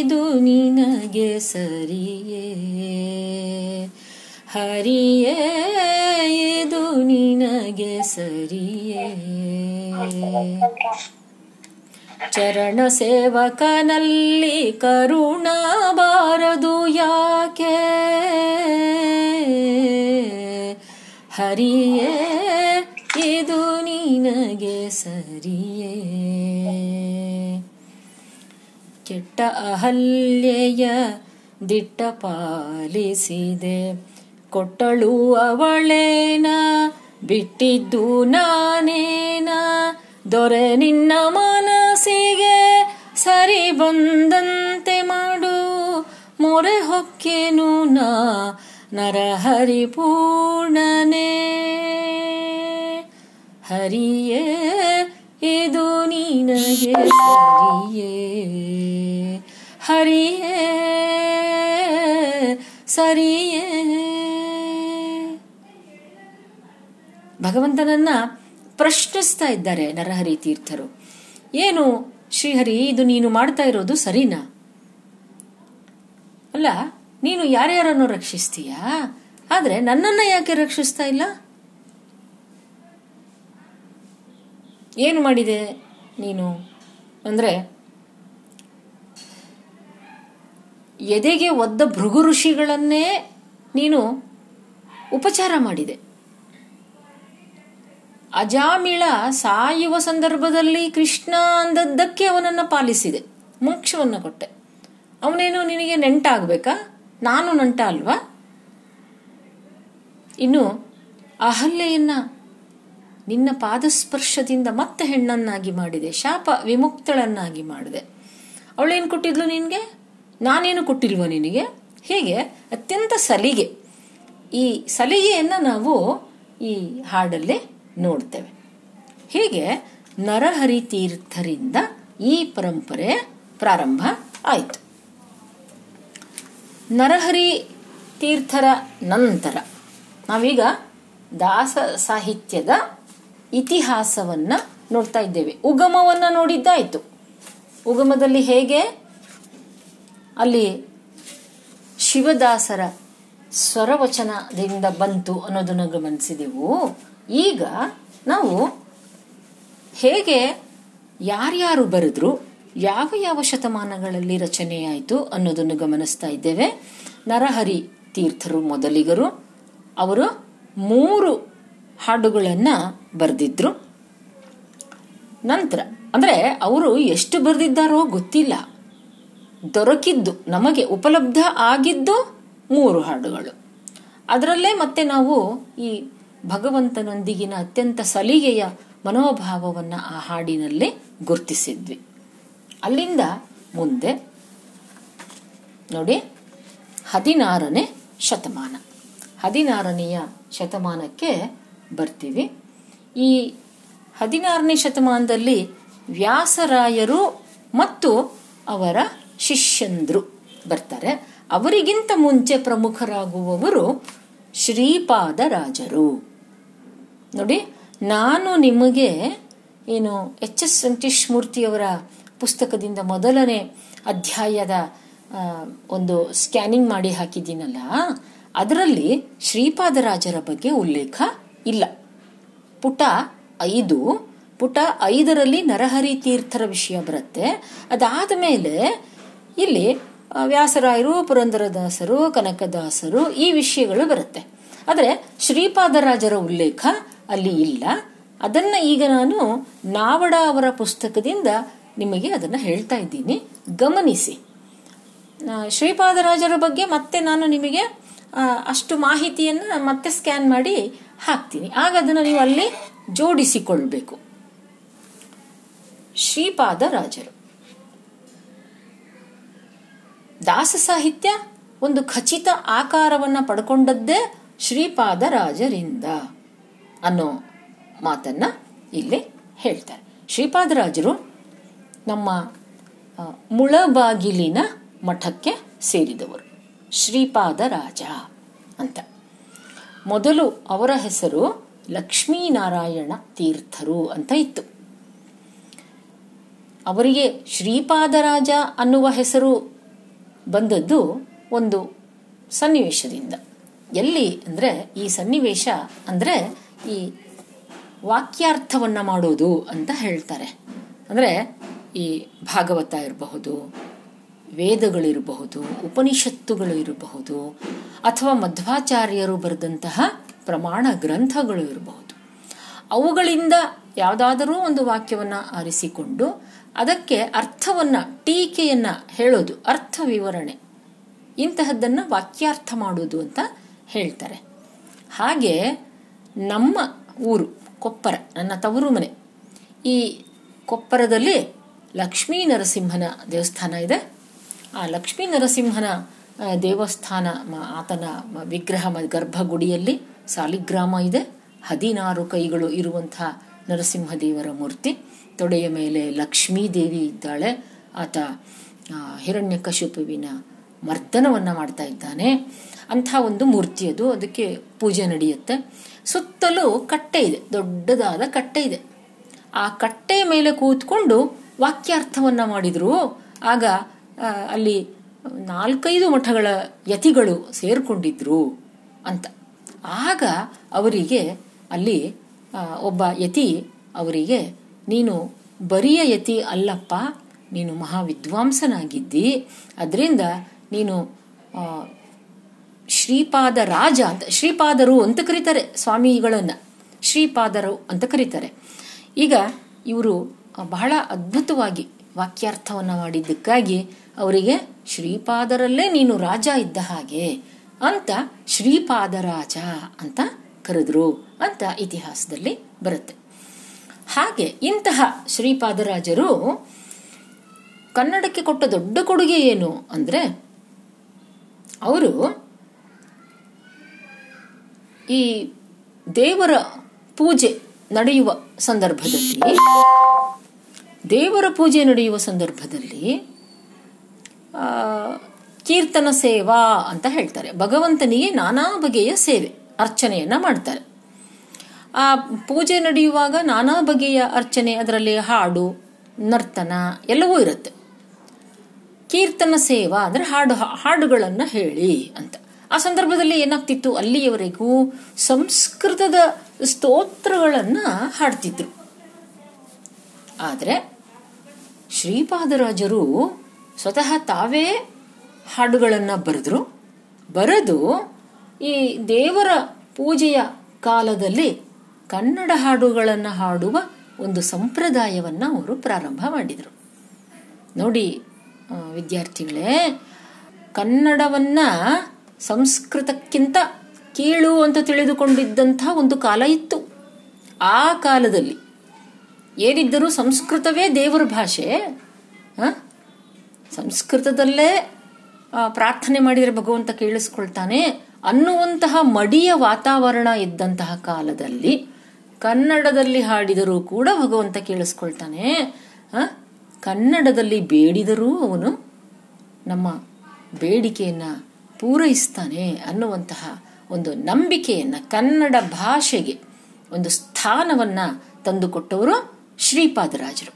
ಇದು ನಿನಗೆ ಸರಿಯೇ. ಹರಿಯೇ, ಇದು ನಿನಗೆ ಸರಿಯೇ. ಚರಣ ಸೇವಕನಲ್ಲಿ ಕರುಣ ಬಾರದು ಯಾಕೆ? ಹರಿಯೇ, ಇದು ನಿನಗೆ ಸರಿಯೇ. ಕೆಟ್ಟ ಅಹಲ್ಯೆಯ ದಿಟ್ಟ ಪಾಲಿಸಿದೆ. ಕೊಟ್ಟಳು ಅವಳೇನ? ಬಿಟ್ಟಿದ್ದು ನಾನೇನ? ದೊರೆ ನಿನ್ನ ಮನಸ್ಸಿಗೆ ಸರಿ ಬಂದಂತೆ ಮಾಡು. ಮೊರೆ ಹೊಕ್ಕೇನು ನಾ? ನರಹರಿ ಪೂರ್ಣನೇ. ಹರಿಯೇ, ಇದು ನಿನಗೆ ಸರಿಯೇ? ಹರಿಯೇ, ಸರಿಯೇ? ಭಗವಂತನನ್ನ ಪ್ರಶ್ನಿಸ್ತಾ ಇದ್ದಾರೆ ನರಹರಿ ತೀರ್ಥರು. ಏನು, ಶ್ರೀಹರಿ, ಇದು ನೀನು ಮಾಡ್ತಾ ಇರೋದು ಸರಿನಾ? ಅಲ್ಲ, ನೀನು ಯಾರ್ಯಾರನ್ನು ರಕ್ಷಿಸ್ತೀಯಾ? ಆದ್ರೆ ನನ್ನನ್ನ ಯಾಕೆ ರಕ್ಷಿಸ್ತಾ ಇಲ್ಲ? ಏನು ಮಾಡಿದೆ ನೀನು? ಅಂದ್ರೆ, ಎದೆಗೆ ಒದ್ದ ಭೃಗು ಋಷಿಗಳನ್ನೇ ನೀನು ಉಪಚಾರ ಮಾಡಿದೆ. ಅಜಾಮಿಳ ಸಾಯುವ ಸಂದರ್ಭದಲ್ಲಿ ಕೃಷ್ಣ ಅಂದದ್ದಕ್ಕೆ ಅವನನ್ನ ಪಾಲಿಸಿದೆ, ಮೋಕ್ಷವನ್ನು ಕೊಟ್ಟೆ. ಅವನೇನು ನಿನಗೆ ನೆಂಟ ಆಗ್ಬೇಕಾ ನಾನು ನಂಟ ಅಲ್ವಾ ಇನ್ನು ಅಹಲ್ಯೆಯನ್ನ ನಿನ್ನ ಪಾದಸ್ಪರ್ಶದಿಂದ ಮತ್ತೆ ಹೆಣ್ಣನ್ನಾಗಿ ಮಾಡಿದೆ, ಶಾಪ ವಿಮುಕ್ತಳನ್ನಾಗಿ ಮಾಡಿದೆ. ಅವಳೇನು ಕೊಟ್ಟಿದ್ಲು ನಿನಗೆ? ನಾನೇನು ಕೊಟ್ಟಿಲ್ವ ನಿನಗೆ? ಹೀಗೆ? ಅತ್ಯಂತ ಸಲಿಗೆ. ಈ ಸಲಿಗೆಯನ್ನು ನಾವು ಈ ಹಾಡಲ್ಲಿ ನೋಡ್ತೇವೆ. ಹೀಗೆ ನರಹರಿ ತೀರ್ಥರಿಂದ ಈ ಪರಂಪರೆ ಪ್ರಾರಂಭ ಆಯಿತು. ನರಹರಿ ತೀರ್ಥರ ನಂತರ ನಾವೀಗ ದಾಸ ಸಾಹಿತ್ಯದ ಇತಿಹಾಸವನ್ನ ನೋಡ್ತಾ ಇದ್ದೇವೆ. ಉಗಮವನ್ನ ನೋಡಿದ್ದಾಯ್ತು. ಉಗಮದಲ್ಲಿ ಹೇಗೆ? ಅಲ್ಲಿ ಶಿವದಾಸರ ಸ್ವರವಚನದಿಂದ ಬಂತು ಅನ್ನೋದನ್ನು ಗಮನಿಸಿದೆವು. ಈಗ ನಾವು ಹೇಗೆ ಯಾರ್ಯಾರು ಬರೆದ್ರು, ಯಾವ ಯಾವ ಶತಮಾನಗಳಲ್ಲಿ ರಚನೆಯಾಯಿತು ಅನ್ನೋದನ್ನು ಗಮನಿಸ್ತಾ ಇದ್ದೇವೆ. ನರಹರಿ ತೀರ್ಥರು ಮೊದಲಿಗರು, ಅವರು ಮೂರು ಹಾಡುಗಳನ್ನು ಬರೆದಿದ್ರು. ನಂತರ, ಅಂದರೆ ಅವರು ಎಷ್ಟು ಬರೆದಿದ್ದಾರೋ ಗೊತ್ತಿಲ್ಲ. ದೊರಕಿದ್ದು, ನಮಗೆ ಉಪಲಬ್ಧ ಆಗಿದ್ದು ಮೂರು ಹಾಡುಗಳು. ಅದರಲ್ಲೇ ಮತ್ತೆ ನಾವು ಈ ಭಗವಂತನೊಂದಿಗಿನ ಅತ್ಯಂತ ಸಲಿಗೆಯ ಮನೋಭಾವವನ್ನು ಆ ಹಾಡಿನಲ್ಲಿ ಗುರುತಿಸಿದ್ವಿ. ಅಲ್ಲಿಂದ ಮುಂದೆ ನೋಡಿ, ಹದಿನಾರನೇ ಶತಮಾನ. ಹದಿನಾರನೆಯ ಶತಮಾನಕ್ಕೆ ಬರ್ತೀವಿ. ಈ ಹದಿನಾರನೇ ಶತಮಾನದಲ್ಲಿ ವ್ಯಾಸರಾಯರು ಮತ್ತು ಅವರ ಶಿಷ್ಯಂದ್ರು ಬರ್ತಾರೆ. ಅವರಿಗಿಂತ ಮುಂಚೆ ಪ್ರಮುಖರಾಗುವವರು ಶ್ರೀಪಾದರಾಜರು. ನೋಡಿ, ನಾನು ನಿಮಗೆ ಏನು ಎಚ್ ಎಸ್ ವೆಂಕಟೇಶ್ ಮೂರ್ತಿಯವರ ಪುಸ್ತಕದಿಂದ ಮೊದಲನೇ ಅಧ್ಯಾಯದ ಒಂದು ಸ್ಕ್ಯಾನಿಂಗ್ ಮಾಡಿ ಹಾಕಿದ್ದೀನಲ್ಲ, ಅದರಲ್ಲಿ ಶ್ರೀಪಾದರಾಜರ ಬಗ್ಗೆ ಉಲ್ಲೇಖ ಇಲ್ಲ. ಪುಟ ಐದು, ಪುಟ ಐದರಲ್ಲಿ ನರಹರಿ ತೀರ್ಥರ ವಿಷಯ ಬರುತ್ತೆ. ಅದಾದ ಮೇಲೆ ಇಲ್ಲಿ ವ್ಯಾಸರಾಯರು, ಪುರಂದರದಾಸರು, ಕನಕದಾಸರು ಈ ವಿಷಯಗಳು ಬರುತ್ತೆ. ಆದರೆ ಶ್ರೀಪಾದರಾಜರ ಉಲ್ಲೇಖ ಅಲ್ಲಿ ಇಲ್ಲ. ಅದನ್ನ ಈಗ ನಾನು ನಾವಡ ಅವರ ಪುಸ್ತಕದಿಂದ ನಿಮಗೆ ಅದನ್ನು ಹೇಳ್ತಾ ಇದ್ದೀನಿ. ಗಮನಿಸಿ. ಶ್ರೀಪಾದರಾಜರ ಬಗ್ಗೆ ಮತ್ತೆ ನಾನು ನಿಮಗೆ ಅಷ್ಟು ಮಾಹಿತಿಯನ್ನು ಮತ್ತೆ ಸ್ಕ್ಯಾನ್ ಮಾಡಿ ಹಾಕ್ತೀನಿ. ಆಗ ಅದನ್ನು ನೀವು ಅಲ್ಲಿ ಜೋಡಿಸಿಕೊಳ್ಬೇಕು. ಶ್ರೀಪಾದರಾಜರು. ದಾಸ ಸಾಹಿತ್ಯ ಒಂದು ಖಚಿತ ಆಕಾರವನ್ನು ಪಡ್ಕೊಂಡದ್ದೇ ಶ್ರೀಪಾದರಾಜರಿಂದ. ಅನ್ನೋ ಮಾತನ್ನ ಇಲ್ಲಿ ಹೇಳ್ತಾರೆ. ಶ್ರೀಪಾದರಾಜರು ನಮ್ಮ ಮುಳಬಾಗಿಲಿನ ಮಠಕ್ಕೆ ಸೇರಿದವರು. ಶ್ರೀಪಾದರಾಜ ಅಂತ. ಮೊದಲು ಅವರ ಹೆಸರು ಲಕ್ಷ್ಮೀನಾರಾಯಣ ತೀರ್ಥರು ಅಂತ ಇತ್ತು. ಅವರಿಗೆ ಶ್ರೀಪಾದರಾಜ ಅನ್ನುವ ಹೆಸರು ಬಂದದ್ದು ಒಂದು ಸನ್ನಿವೇಶದಿಂದ. ಎಲ್ಲಿ ಅಂದರೆ ಈ ಸನ್ನಿವೇಶ ಅಂದರೆ ಈ ವಾಕ್ಯಾರ್ಥವನ್ನು ಮಾಡೋದು ಅಂತ ಹೇಳ್ತಾರೆ. ಅಂದರೆ ಈ ಭಾಗವತ ಇರಬಹುದು, ವೇದಗಳಿರಬಹುದು, ಉಪನಿಷತ್ತುಗಳು ಇರಬಹುದು, ಅಥವಾ ಮಧ್ವಾಚಾರ್ಯರು ಬರೆದಂತಹ ಪ್ರಮಾಣ ಗ್ರಂಥಗಳು ಇರಬಹುದು. ಅವುಗಳಿಂದ ಯಾವುದಾದರೂ ಒಂದು ವಾಕ್ಯವನ್ನು ಆರಿಸಿಕೊಂಡು ಅದಕ್ಕೆ ಅರ್ಥವನ್ನು, ಟೀಕೆಯನ್ನು ಹೇಳೋದು, ಅರ್ಥ ವಿವರಣೆ, ಇಂತಹದ್ದನ್ನು ವಾಕ್ಯಾರ್ಥ ಮಾಡೋದು ಅಂತ ಹೇಳ್ತಾರೆ. ಹಾಗೆ ನಮ್ಮ ಊರು, ಕೊಪ್ಪರ, ನನ್ನ ತವರು ಮನೆ. ಈ ಕೊಪ್ಪರದಲ್ಲಿ ಲಕ್ಷ್ಮೀ ನರಸಿಂಹನ ದೇವಸ್ಥಾನ ಇದೆ. ಆ ಲಕ್ಷ್ಮೀ ನರಸಿಂಹನ ದೇವಸ್ಥಾನ ಆತನ ವಿಗ್ರಹ ಗರ್ಭಗುಡಿಯಲ್ಲಿ ಸಾಲಿಗ್ರಾಮ ಇದೆ. ಹದಿನಾರು ಕೈಗಳು ಇರುವಂತಹ ನರಸಿಂಹದೇವರ ಮೂರ್ತಿ. ತೊಡೆಯ ಮೇಲೆ ಲಕ್ಷ್ಮೀ ದೇವಿ ಇದ್ದಾಳೆ. ಆತ ಹಿರಣ್ಯ ಹಿರಣ್ಯಕಶಿಪುವಿನ ಮರ್ದನವನ್ನು ಮಾಡ್ತಾ ಇದ್ದಾನೆ. ಅಂಥ ಒಂದು ಮೂರ್ತಿ ಅದು. ಅದಕ್ಕೆ ಪೂಜೆ ನಡೆಯುತ್ತೆ. ಸುತ್ತಲೂ ಕಟ್ಟೆ ಇದೆ, ದೊಡ್ಡದಾದ ಕಟ್ಟೆ ಇದೆ. ಆ ಕಟ್ಟೆಯ ಮೇಲೆ ಕೂತ್ಕೊಂಡು ವಾಕ್ಯಾರ್ಥವನ್ನ ಮಾಡಿದ್ರು. ಆಗ ಅಲ್ಲಿ ನಾಲ್ಕೈದು ಮಠಗಳ ಯತಿಗಳು ಸೇರ್ಕೊಂಡಿದ್ರು ಅಂತ. ಆಗ ಅವರಿಗೆ, ಅಲ್ಲಿ ಒಬ್ಬ ಯತಿ ಅವರಿಗೆ, ನೀನು ಬರಿಯ ಯತಿ ಅಲ್ಲಪ್ಪ, ನೀನು ಮಹಾವಿದ್ವಾಂಸನಾಗಿದ್ದಿ. ಅದರಿಂದ ನೀನು ಶ್ರೀಪಾದ ರಾಜ ಅಂತ, ಶ್ರೀಪಾದರು ಅಂತ ಕರೀತಾರೆ ಸ್ವಾಮಿಗಳನ್ನ ಶ್ರೀಪಾದರು ಅಂತ ಕರೀತಾರೆ. ಈಗ ಇವರು ಬಹಳ ಅದ್ಭುತವಾಗಿ ವಾಕ್ಯಾರ್ಥವನ್ನ ಮಾಡಿದ್ದಕ್ಕಾಗಿ ಅವರಿಗೆ ಶ್ರೀಪಾದರಲ್ಲೇ ನೀನು ರಾಜ ಇದ್ದ ಹಾಗೆ ಅಂತ ಶ್ರೀಪಾದರಾಜ ಅಂತ ಕರೆದ್ರು ಅಂತ ಇತಿಹಾಸದಲ್ಲಿ ಬರುತ್ತೆ. ಹಾಗೆ ಇಂತಹ ಶ್ರೀಪಾದರಾಜರು ಕನ್ನಡಕ್ಕೆ ಕೊಟ್ಟ ದೊಡ್ಡ ಕೊಡುಗೆ ಏನು ಅಂದ್ರೆ, ಅವರು ಈ ದೇವರ ಪೂಜೆ ನಡೆಯುವ ಸಂದರ್ಭದಲ್ಲಿ, ದೇವರ ಪೂಜೆ ನಡೆಯುವ ಸಂದರ್ಭದಲ್ಲಿ ಕೀರ್ತನ ಸೇವಾ ಅಂತ ಹೇಳ್ತಾರೆ. ಭಗವಂತನಿಗೆ ನಾನಾ ಬಗೆಯ ಸೇವೆ, ಅರ್ಚನೆಯನ್ನ ಮಾಡ್ತಾರೆ. ಆ ಪೂಜೆ ನಡೆಯುವಾಗ ನಾನಾ ಬಗೆಯ ಅರ್ಚನೆ, ಅದರಲ್ಲಿ ಹಾಡು, ನರ್ತನ ಎಲ್ಲವೂ ಇರುತ್ತೆ. ಕೀರ್ತನ ಸೇವಾ ಅಂದ್ರೆ ಹಾಡು, ಹಾಡುಗಳನ್ನು ಹೇಳಿ ಅಂತ. ಆ ಸಂದರ್ಭದಲ್ಲಿ ಏನಾಗ್ತಿತ್ತು? ಅಲ್ಲಿಯವರೆಗೂ ಸಂಸ್ಕೃತದ ಸ್ತೋತ್ರಗಳನ್ನ ಹಾಡ್ತಿದ್ರು. ಆದರೆ ಶ್ರೀಪಾದರಾಜರು ಸ್ವತಃ ತಾವೇ ಹಾಡುಗಳನ್ನು ಬರೆದ್ರು. ಬರೆದು ಈ ದೇವರ ಪೂಜೆಯ ಕಾಲದಲ್ಲಿ ಕನ್ನಡ ಹಾಡುಗಳನ್ನು ಹಾಡುವ ಒಂದು ಸಂಪ್ರದಾಯವನ್ನು ಅವರು ಪ್ರಾರಂಭ ಮಾಡಿದರು. ನೋಡಿ ವಿದ್ಯಾರ್ಥಿಗಳೇ, ಕನ್ನಡವನ್ನ ಸಂಸ್ಕೃತಕ್ಕಿಂತ ಕೀಳು ಅಂತ ತಿಳಿದುಕೊಂಡಿದ್ದಂಥ ಒಂದು ಕಾಲ ಇತ್ತು ಆ ಕಾಲದಲ್ಲಿ ಏನಿದ್ದರೂ ಸಂಸ್ಕೃತವೇ ದೇವರ ಭಾಷೆ? ಸಂಸ್ಕೃತದಲ್ಲೇ ಪ್ರಾರ್ಥನೆ ಮಾಡಿದರೆ ಭಗವಂತ ಕೇಳಿಸ್ಕೊಳ್ತಾನೆ ಅನ್ನುವಂತಹ ಮಡಿಯ ವಾತಾವರಣ ಇದ್ದಂತಹ ಕಾಲದಲ್ಲಿ ಕನ್ನಡದಲ್ಲಿ ಹಾಡಿದರೂ ಕೂಡ ಭಗವಂತ ಕೇಳಿಸ್ಕೊಳ್ತಾನೆ? ಕನ್ನಡದಲ್ಲಿ ಬೇಡಿದರೂ ಅವನು ನಮ್ಮ ಬೇಡಿಕೆಯನ್ನ ಪೂರೈಸ್ತಾನೆ ಅನ್ನುವಂತಹ ಒಂದು ನಂಬಿಕೆಯನ್ನ ಕನ್ನಡ ಭಾಷೆಗೆ ಒಂದು ಸ್ಥಾನವನ್ನ ತಂದುಕೊಟ್ಟವರು ಶ್ರೀಪಾದರಾಜರು.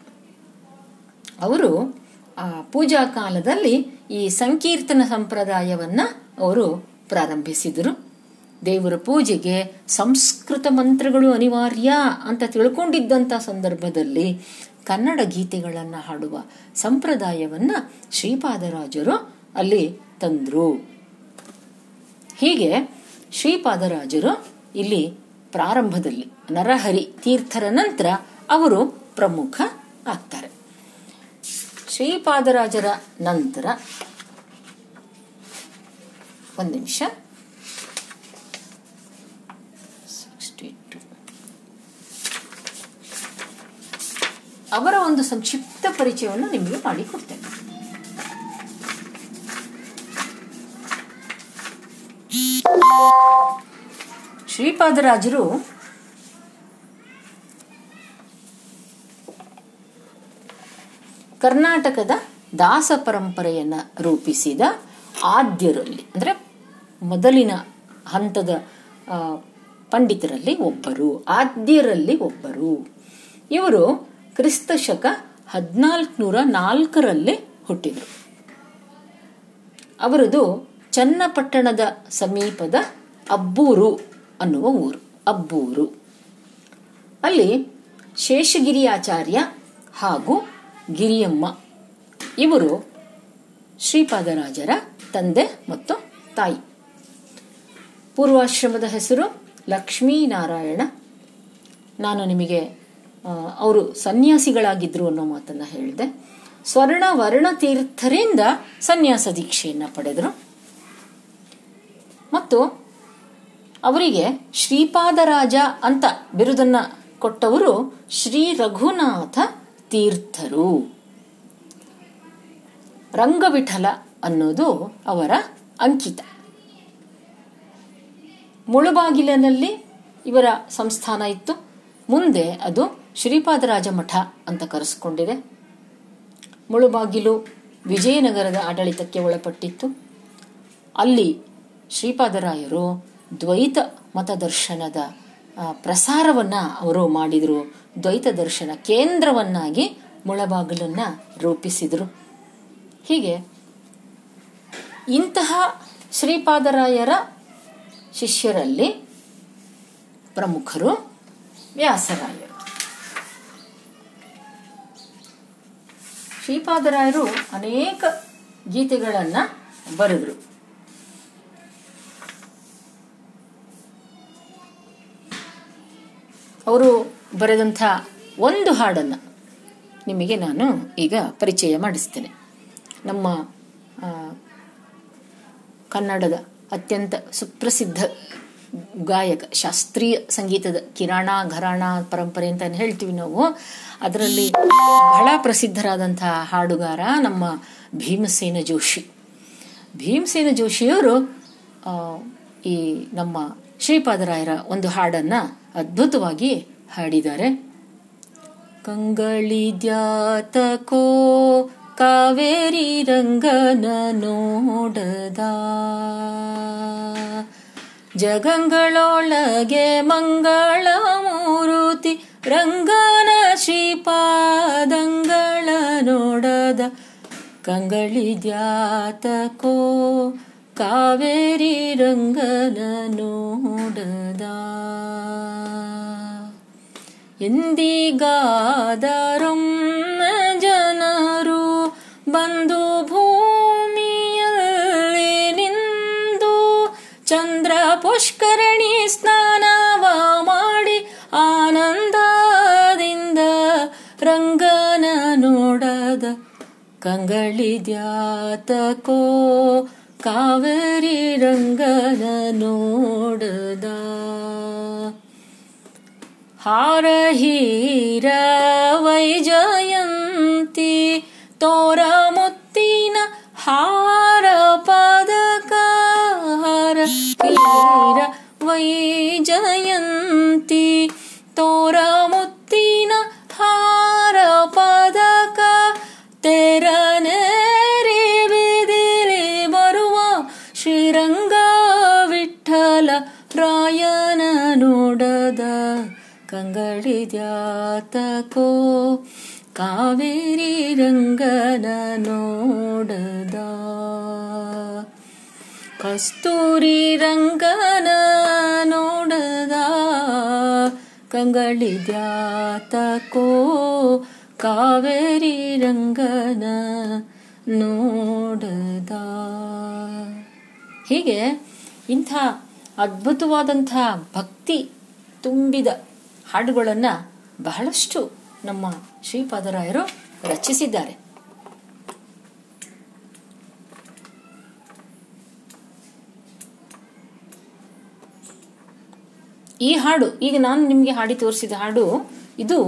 ಅವರು ಆ ಪೂಜಾ ಕಾಲದಲ್ಲಿ ಈ ಸಂಕೀರ್ತನ ಸಂಪ್ರದಾಯವನ್ನ ಅವರು ಪ್ರಾರಂಭಿಸಿದರು. ದೇವರ ಪೂಜೆಗೆ ಸಂಸ್ಕೃತ ಮಂತ್ರಗಳು ಅನಿವಾರ್ಯ ಅಂತ ತಿಳ್ಕೊಂಡಿದ್ದಂಥ ಸಂದರ್ಭದಲ್ಲಿ ಕನ್ನಡ ಗೀತೆಗಳನ್ನು ಹಾಡುವ ಸಂಪ್ರದಾಯವನ್ನ ಶ್ರೀಪಾದರಾಜರು ಅಲ್ಲಿ ತಂದ್ರು. ಹೀಗೆ ಶ್ರೀಪಾದರಾಜರು ಇಲ್ಲಿ ಪ್ರಾರಂಭದಲ್ಲಿ ನರಹರಿ ತೀರ್ಥರ ನಂತರ ಅವರು ಪ್ರಮುಖ ಆಗ್ತಾರೆ. ಶ್ರೀಪಾದರಾಜರ ನಂತರ ಒಂದು ನಿಮಿಷ. ಅವರ ಒಂದು ಸಂಕ್ಷಿಪ್ತ ಪರಿಚಯವನ್ನು ನಿಮಗೆ ಮಾಡಿಕೊಡ್ತೇನೆ ಶ್ರೀಪಾದರಾಜರು ಕರ್ನಾಟಕದ ದಾಸ ಪರಂಪರೆಯನ್ನ ರೂಪಿಸಿದ ಆದ್ಯರಲ್ಲಿ, ಅಂದ್ರೆ ಮೊದಲಿನ ಹಂತದ ಪಂಡಿತರಲ್ಲಿ ಒಬ್ಬರು, ಆದ್ಯರಲ್ಲಿ ಒಬ್ಬರು. ಇವರು ಕ್ರಿಸ್ತ ಶಕ ಹದಿನಾಲ್ಕುನೂರ ನಾಲ್ಕರಲ್ಲಿ ಹುಟ್ಟಿದರು. ಅವರದು ಚನ್ನಪಟ್ಟಣದ ಸಮೀಪದ ಅಬ್ಬೂರು ಅನ್ನುವ ಊರು. ಅಬ್ಬೂರು. ಅಲ್ಲಿ ಶೇಷಗಿರಿ ಆಚಾರ್ಯ ಹಾಗೂ ಗಿರಿಯಮ್ಮ ಇವರು ಶ್ರೀಪಾದರಾಜರ ತಂದೆ ಮತ್ತು ತಾಯಿ. ಪೂರ್ವಾಶ್ರಮದ ಹೆಸರು ಲಕ್ಷ್ಮೀನಾರಾಯಣ. ನಾನು ನಿಮಗೆ ಅವರು ಸನ್ಯಾಸಿಗಳಾಗಿದ್ದರು ಅನ್ನೋ ಮಾತನ್ನ ಹೇಳಿದೆ. ಸ್ವರ್ಣ ವರ್ಣ ತೀರ್ಥರಿಂದ ಸನ್ಯಾಸ ದೀಕ್ಷೆಯನ್ನು ಪಡೆದರು. ಮತ್ತು ಅವರಿಗೆ ಶ್ರೀಪಾದರಾಜ ಅಂತ ಬಿರುದನ್ನ ಕೊಟ್ಟವರು ಶ್ರೀ ರಘುನಾಥ ತೀರ್ಥರು. ರಂಗವಿಠಲ ಅನ್ನೋದು ಅವರ ಅಂಕಿತ. ಮುಳುಬಾಗಿಲಿನಲ್ಲಿ ಇವರ ಸಂಸ್ಥಾನ ಇತ್ತು. ಮುಂದೆ ಅದು ಶ್ರೀಪಾದರಾಜ ಮಠ ಅಂತ ಕರೆಸಿಕೊಂಡಿದೆ. ಮುಳುಬಾಗಿಲು ವಿಜಯನಗರದ ಆಡಳಿತಕ್ಕೆ ಒಳಪಟ್ಟಿತ್ತು. ಅಲ್ಲಿ ಶ್ರೀಪಾದರಾಯರು ದ್ವೈತ ಮತದರ್ಶನದ ಪ್ರಸಾರವನ್ನು ಅವರು ಮಾಡಿದರು. ದ್ವೈತ ದರ್ಶನ ಕೇಂದ್ರವನ್ನಾಗಿ ಮುಳಬಾಗಿಲನ್ನ ರೂಪಿಸಿದರು. ಹೀಗೆ ಇಂತಹ ಶ್ರೀಪಾದರಾಯರ ಶಿಷ್ಯರಲ್ಲಿ ಪ್ರಮುಖರು ವ್ಯಾಸರಾಯರು. ಶ್ರೀಪಾದರಾಯರು ಅನೇಕ ಗೀತೆಗಳನ್ನ ಬರೆದರು. ಅವರು ಬರೆದಂಥ ಒಂದು ಹಾಡನ್ನು ನಿಮಗೆ ನಾನು ಈಗ ಪರಿಚಯ ಮಾಡಿಸ್ತೇನೆ. ನಮ್ಮ ಕನ್ನಡದ ಅತ್ಯಂತ ಸುಪ್ರಸಿದ್ಧ ಗಾಯಕ, ಶಾಸ್ತ್ರೀಯ ಸಂಗೀತದ ಕಿರಾಣ, ಘರಾಣ ಪರಂಪರೆ ಅಂತ ಹೇಳ್ತೀವಿ ನಾವು. ಅದರಲ್ಲಿ ಬಹಳ ಪ್ರಸಿದ್ಧರಾದಂತಹ ಹಾಡುಗಾರ ನಮ್ಮ ಭೀಮಸೇನ ಜೋಶಿ. ಭೀಮಸೇನ ಜೋಶಿಯವರು ಈ ನಮ್ಮ ಶ್ರೀಪಾದರಾಯರ ಒಂದು ಹಾಡನ್ನ ಅದ್ಭುತವಾಗಿ ಹಾಡಿದ್ದಾರೆ. ಕಂಗಳಿದ್ಯಾತಕೋ ಕಾವೇರಿ ರಂಗನ ನೋಡದ. ಜಗಂಗಳೊಳಗೆ ಮಂಗಳ ಮೂರುತಿ, ರಂಗನ ಶ್ರೀಪಾದಂಗಳ ನೋಡದ. ಕಂಗಳಿದ್ಯಾತಕೋ ಕಾವೇರಿ ರಂಗನ ನೋಡದ. ಎಂದಿಗಾದರೊಮ್ಮ ಜನರು ಬಂದು ಭೂಮಿಯಲ್ಲಿ ನಿಂದು ಚಂದ್ರ ಪುಷ್ಕರಣಿ ಸ್ನಾನವ ಮಾಡಿ ಆನಂದದಿಂದ ರಂಗನ ನೋಡದ. ಕಂಗಳಿದ್ಯಾತಕೋ ಕಾವೇರಿ ರಂಗನ ನೋಡದ ಹಾರ ಹೀರ ವೈಜಯಂತಿ ತೋರ ಮುತ್ತಿನ ಹಾರ ಪದಕ ಹಾರ ಹೀರ ವೈಜಯಂತಿ ತೋರ ನೋಡದ ಕಂಗಳಿದ್ಯಾತಕೋ ಕಾವೇರಿ ರಂಗನ ನೋಡದ. ಕಸ್ತೂರಿ ರಂಗನ ನೋಡದ ಕಂಗಳಿದ್ಯಾತಕೋ ಕಾವೇರಿ ರಂಗನ ನೋಡದ. ಹೀಗೆ ಇಂಥ ಅದ್ಭುತವಾದಂಥ ಭಕ್ತಿ ತುಂಬಿದ ಹಾಡುಗಳನ್ನ ಬಹಳಷ್ಟು ನಮ್ಮ ಶ್ರೀಪಾದರಾಯರು ರಚಿಸಿದ್ದಾರೆ. ಈ ಹಾಡು, ಈಗ ನಾನು ನಿಮಗೆ ಹಾಡಿ ತೋರಿಸಿದ ಹಾಡು, ಇದು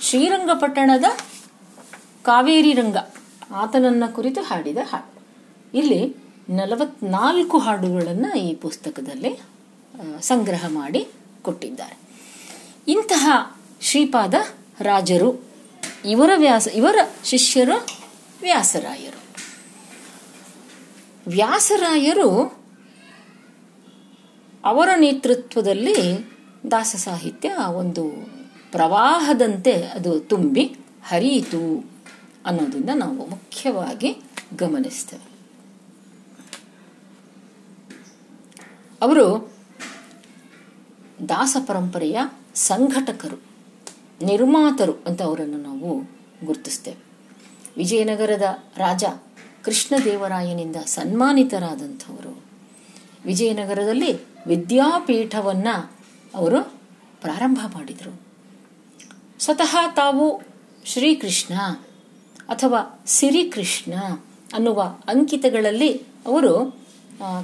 ಶ್ರೀರಂಗಪಟ್ಟಣದ ಕಾವೇರಿ ರಂಗ. ಆತನನ್ನ ಕುರಿತು ಹಾಡಿದ ಹಾಡು. ಇಲ್ಲಿ ನಲವತ್ನಾಲ್ಕು ಹಾಡುಗಳನ್ನು ಈ ಪುಸ್ತಕದಲ್ಲಿ ಸಂಗ್ರಹ ಮಾಡಿ ಕೊಟ್ಟಿದ್ದಾರೆ. ಇಂತಹ ಶ್ರೀಪಾದ ರಾಜರು, ಇವರ ವ್ಯಾಸ, ಇವರ ಶಿಷ್ಯರು ವ್ಯಾಸರಾಯರು. ವ್ಯಾಸರಾಯರು ಅವರ ನೇತೃತ್ವದಲ್ಲಿ ದಾಸ ಸಾಹಿತ್ಯ ಒಂದು ಪ್ರವಾಹದಂತೆ ಅದು ತುಂಬಿ ಹರಿಯಿತು ಅನ್ನೋದನ್ನ ನಾವು ಮುಖ್ಯವಾಗಿ ಗಮನಿಸ್ತೇವೆ. ಅವರು ದಾಸ ಪರಂಪರೆಯ ಸಂಘಟಕರು, ನಿರ್ಮಾತರು ಅಂತ ಅವರನ್ನು ನಾವು ಗುರುತಿಸ್ತೇವೆ. ವಿಜಯನಗರದ ರಾಜ ಕೃಷ್ಣದೇವರಾಯನಿಂದ ಸನ್ಮಾನಿತರಾದಂಥವರು, ವಿಜಯನಗರದಲ್ಲಿ ವಿದ್ಯಾಪೀಠವನ್ನು ಅವರು ಪ್ರಾರಂಭ ಮಾಡಿದರು. ಸ್ವತಃ ತಾವು ಶ್ರೀಕೃಷ್ಣ ಅಥವಾ ಸಿರಿಕೃಷ್ಣ ಅನ್ನುವ ಅಂಕಿತಗಳಲ್ಲಿ ಅವರು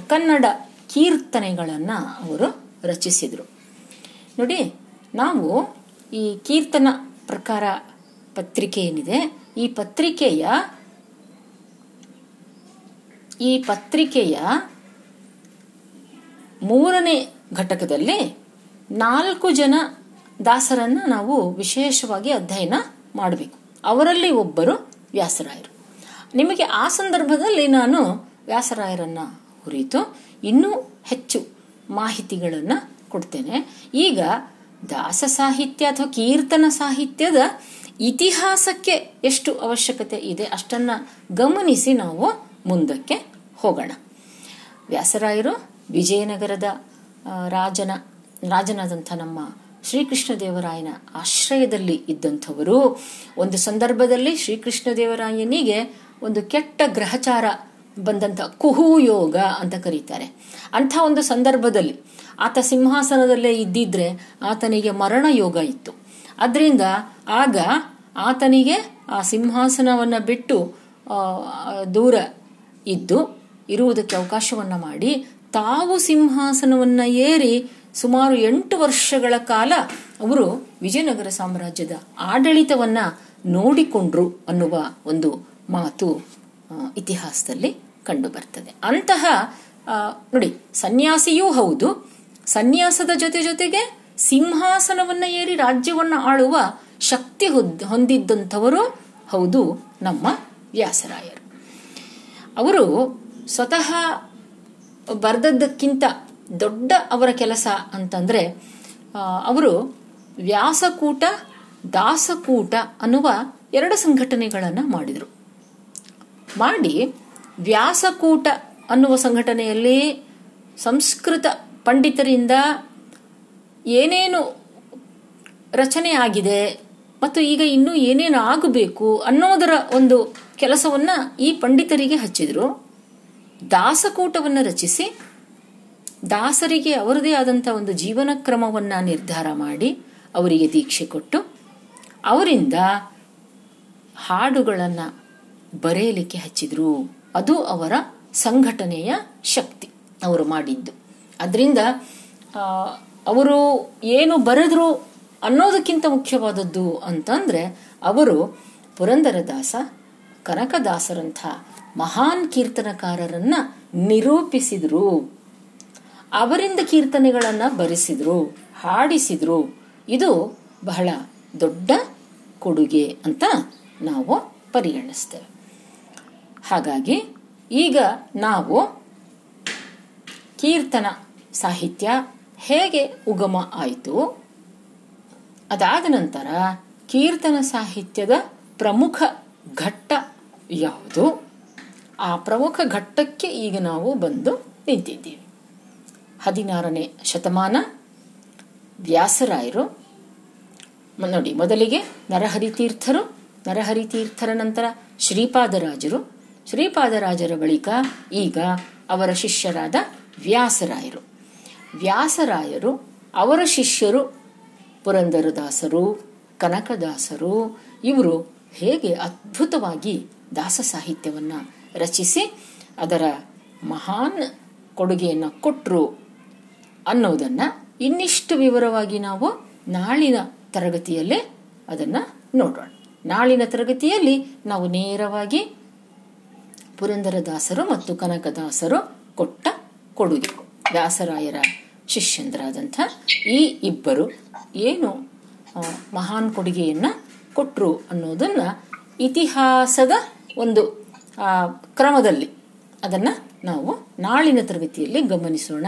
ಕನ್ನಡ ಕೀರ್ತನೆಗಳನ್ನು ಅವರು ರಚಿಸಿದರು. ನೋಡಿ, ನಾವು ಈ ಕೀರ್ತನ ಪ್ರಕಾರ ಪತ್ರಿಕೆ ಏನಿದೆ? ಈ ಪತ್ರಿಕೆಯ ಈ ಪತ್ರಿಕೆಯ ಮೂರನೇ ಘಟಕದಲ್ಲಿ ನಾಲ್ಕು ಜನ ದಾಸರನ್ನ ನಾವು ವಿಶೇಷವಾಗಿ ಅಧ್ಯಯನ ಮಾಡಬೇಕು. ಅವರಲ್ಲಿ ಒಬ್ಬರು ವ್ಯಾಸರಾಯರು. ನಿಮಗೆ ಆ ಸಂದರ್ಭದಲ್ಲಿ ನಾನು ವ್ಯಾಸರಾಯರನ್ನ ಕುರಿತು ಇನ್ನೂ ಹೆಚ್ಚು ಮಾಹಿತಿಗಳನ್ನು ಕೊಡ್ತೇನೆ. ಈಗ ದಾಸ ಸಾಹಿತ್ಯ ಅಥವಾ ಕೀರ್ತನ ಸಾಹಿತ್ಯದ ಇತಿಹಾಸಕ್ಕೆ ಎಷ್ಟು ಅವಶ್ಯಕತೆ ಇದೆ ಅಷ್ಟನ್ನ ಗಮನಿಸಿ ನಾವು ಮುಂದಕ್ಕೆ ಹೋಗೋಣ. ವ್ಯಾಸರಾಯರು ವಿಜಯನಗರದ ರಾಜನ, ರಾಜನಾದಂಥ ನಮ್ಮ ಶ್ರೀಕೃಷ್ಣ ದೇವರಾಯನ ಆಶ್ರಯದಲ್ಲಿ ಇದ್ದಂಥವರು. ಒಂದು ಸಂದರ್ಭದಲ್ಲಿ ಶ್ರೀಕೃಷ್ಣದೇವರಾಯನಿಗೆ ಒಂದು ಕೆಟ್ಟ ಗ್ರಹಚಾರ ಬಂದಂಥ ಕುಹು ಯೋಗ ಅಂತ ಕರೀತಾರೆ. ಅಂಥ ಒಂದು ಸಂದರ್ಭದಲ್ಲಿ ಆತ ಸಿಂಹಾಸನದಲ್ಲೇ ಇದ್ದಿದ್ರೆ ಆತನಿಗೆ ಮರಣ ಯೋಗ ಇತ್ತು. ಅದರಿಂದ ಆಗ ಆತನಿಗೆ ಆ ಸಿಂಹಾಸನವನ್ನ ಬಿಟ್ಟು ದೂರ ಇದ್ದು ಇರುವುದಕ್ಕೆ ಅವಕಾಶವನ್ನ ಮಾಡಿ ತಾವು ಸಿಂಹಾಸನವನ್ನ ಏರಿ ಸುಮಾರು ಎಂಟು ವರ್ಷಗಳ ಕಾಲ ಅವರು ವಿಜಯನಗರ ಸಾಮ್ರಾಜ್ಯದ ಆಡಳಿತವನ್ನ ನೋಡಿಕೊಂಡ್ರು ಅನ್ನುವ ಒಂದು ಮಾತು ಇತಿಹಾಸದಲ್ಲಿ ಕಂಡು ಬರ್ತದೆ ಅಂತಹ ನೋಡಿ, ಸನ್ಯಾಸಿಯೂ ಹೌದು. ಸನ್ಯಾಸದ ಜೊತೆ ಜೊತೆಗೆ ಸಿಂಹಾಸನವನ್ನ ಏರಿ ರಾಜ್ಯವನ್ನ ಆಳುವ ಶಕ್ತಿ ಹೊದ್- ಹೊಂದಿದ್ದಂಥವರು ಹೌದು ನಮ್ಮ ವ್ಯಾಸರಾಯರು. ಅವರು ಸ್ವತಃ ಬರೆದದ್ದಕ್ಕಿಂತ ದೊಡ್ಡ ಅವರ ಕೆಲಸ ಅಂತಂದ್ರೆ ಅವರು ವ್ಯಾಸಕೂಟ, ದಾಸಕೂಟ ಅನ್ನುವ ಎರಡು ಸಂಘಟನೆಗಳನ್ನು ಮಾಡಿದರು. ಮಾಡಿ ವ್ಯಾಸಕೂಟ ಅನ್ನುವ ಸಂಘಟನೆಯಲ್ಲಿ ಸಂಸ್ಕೃತ ಪಂಡಿತರಿಂದ ಏನೇನು ರಚನೆ ಆಗಿದೆ ಮತ್ತು ಈಗ ಇನ್ನೂ ಏನೇನು ಆಗಬೇಕು ಅನ್ನೋದರ ಒಂದು ಕೆಲಸವನ್ನ ಈ ಪಂಡಿತರಿಗೆ ಹಚ್ಚಿದ್ರು. ದಾಸಕೂಟವನ್ನು ರಚಿಸಿ, ದಾಸರಿಗೆ ಅವರದೇ ಆದಂಥ ಒಂದು ಜೀವನ ಕ್ರಮವನ್ನು ನಿರ್ಧಾರ ಮಾಡಿ ಅವರಿಗೆ ದೀಕ್ಷೆ ಕೊಟ್ಟು, ಅವರಿಂದ ಹಾಡುಗಳನ್ನು ಬರೆಯಲಿಕ್ಕೆ ಹಚ್ಚಿದ್ರು. ಅದು ಅವರ ಸಂಘಟನೆಯ ಶಕ್ತಿ ಅವರು ಮಾಡಿದ್ದು. ಅದರಿಂದ ಅವರು ಏನು ಬರೆದ್ರು ಅನ್ನೋದಕ್ಕಿಂತ ಮುಖ್ಯವಾದದ್ದು ಅಂತಂದ್ರೆ, ಅವರು ಪುರಂದರದಾಸ, ಕನಕದಾಸರಂಥ ಮಹಾನ್ ಕೀರ್ತನಕಾರರನ್ನ ನಿರೂಪಿಸಿದ್ರು. ಅವರಿಂದ ಕೀರ್ತನೆಗಳನ್ನು ಬರೆಸಿದ್ರು, ಹಾಡಿಸಿದ್ರು. ಇದು ಬಹಳ ದೊಡ್ಡ ಕೊಡುಗೆ ಅಂತ ನಾವು ಪರಿಗಣಿಸ್ತೇವೆ. ಹಾಗಾಗಿ ಈಗ ನಾವು ಕೀರ್ತನ ಸಾಹಿತ್ಯ ಹೇಗೆ ಉಗಮ ಆಯಿತು? ಅದಾದ ನಂತರ ಕೀರ್ತನ ಸಾಹಿತ್ಯದ ಪ್ರಮುಖ ಘಟ್ಟ ಯಾವುದು? ಆ ಪ್ರಮುಖ ಘಟ್ಟಕ್ಕೆ ಈಗ ನಾವು ಬಂದು ನಿಂತಿದ್ದೀವಿ. ಹದಿನಾರನೇ ಶತಮಾನ, ವ್ಯಾಸರಾಯರು. ನೋಡಿ, ಮೊದಲಿಗೆ ನರಹರಿ ತೀರ್ಥರು ನರಹರಿ ತೀರ್ಥರ ನಂತರ ಶ್ರೀಪಾದರಾಜರು ಶ್ರೀಪಾದರಾಜರ ಬಳಿಕ ಈಗ ಅವರ ಶಿಷ್ಯರಾದ ವ್ಯಾಸರಾಯರು. ವ್ಯಾಸರಾಯರು ಅವರ ಶಿಷ್ಯರು ಪುರಂದರದಾಸರು, ಕನಕದಾಸರು, ಇವರು ಹೇಗೆ ಅದ್ಭುತವಾಗಿ ದಾಸ ಸಾಹಿತ್ಯವನ್ನು ರಚಿಸಿ ಅದರ ಮಹಾನ್ ಕೊಡುಗೆಯನ್ನು ಕೊಟ್ಟರು ಅನ್ನೋದನ್ನು ಇನ್ನಿಷ್ಟು ವಿವರವಾಗಿ ನಾವು ನಾಳಿನ ತರಗತಿಯಲ್ಲೇ ಅದನ್ನು ನೋಡೋಣ. ನಾಳಿನ ತರಗತಿಯಲ್ಲಿ ನಾವು ನೇರವಾಗಿ ಪುರಂದರದಾಸರು ಮತ್ತು ಕನಕದಾಸರು ಕೊಟ್ಟ ಕೊಡುಗೆ. ವ್ಯಾಸರಾಯರ ಶಿಷ್ಯಂದರಾದಂಥ ಈ ಇಬ್ಬರು ಏನು ಮಹಾನ್ ಕೊಡುಗೆಯನ್ನು ಕೊಟ್ಟರು ಅನ್ನೋದನ್ನ ಇತಿಹಾಸದ ಒಂದು ಕ್ರಮದಲ್ಲಿ ಅದನ್ನು ನಾವು ನಾಳಿನ ತರಗತಿಯಲ್ಲಿ ಗಮನಿಸೋಣ.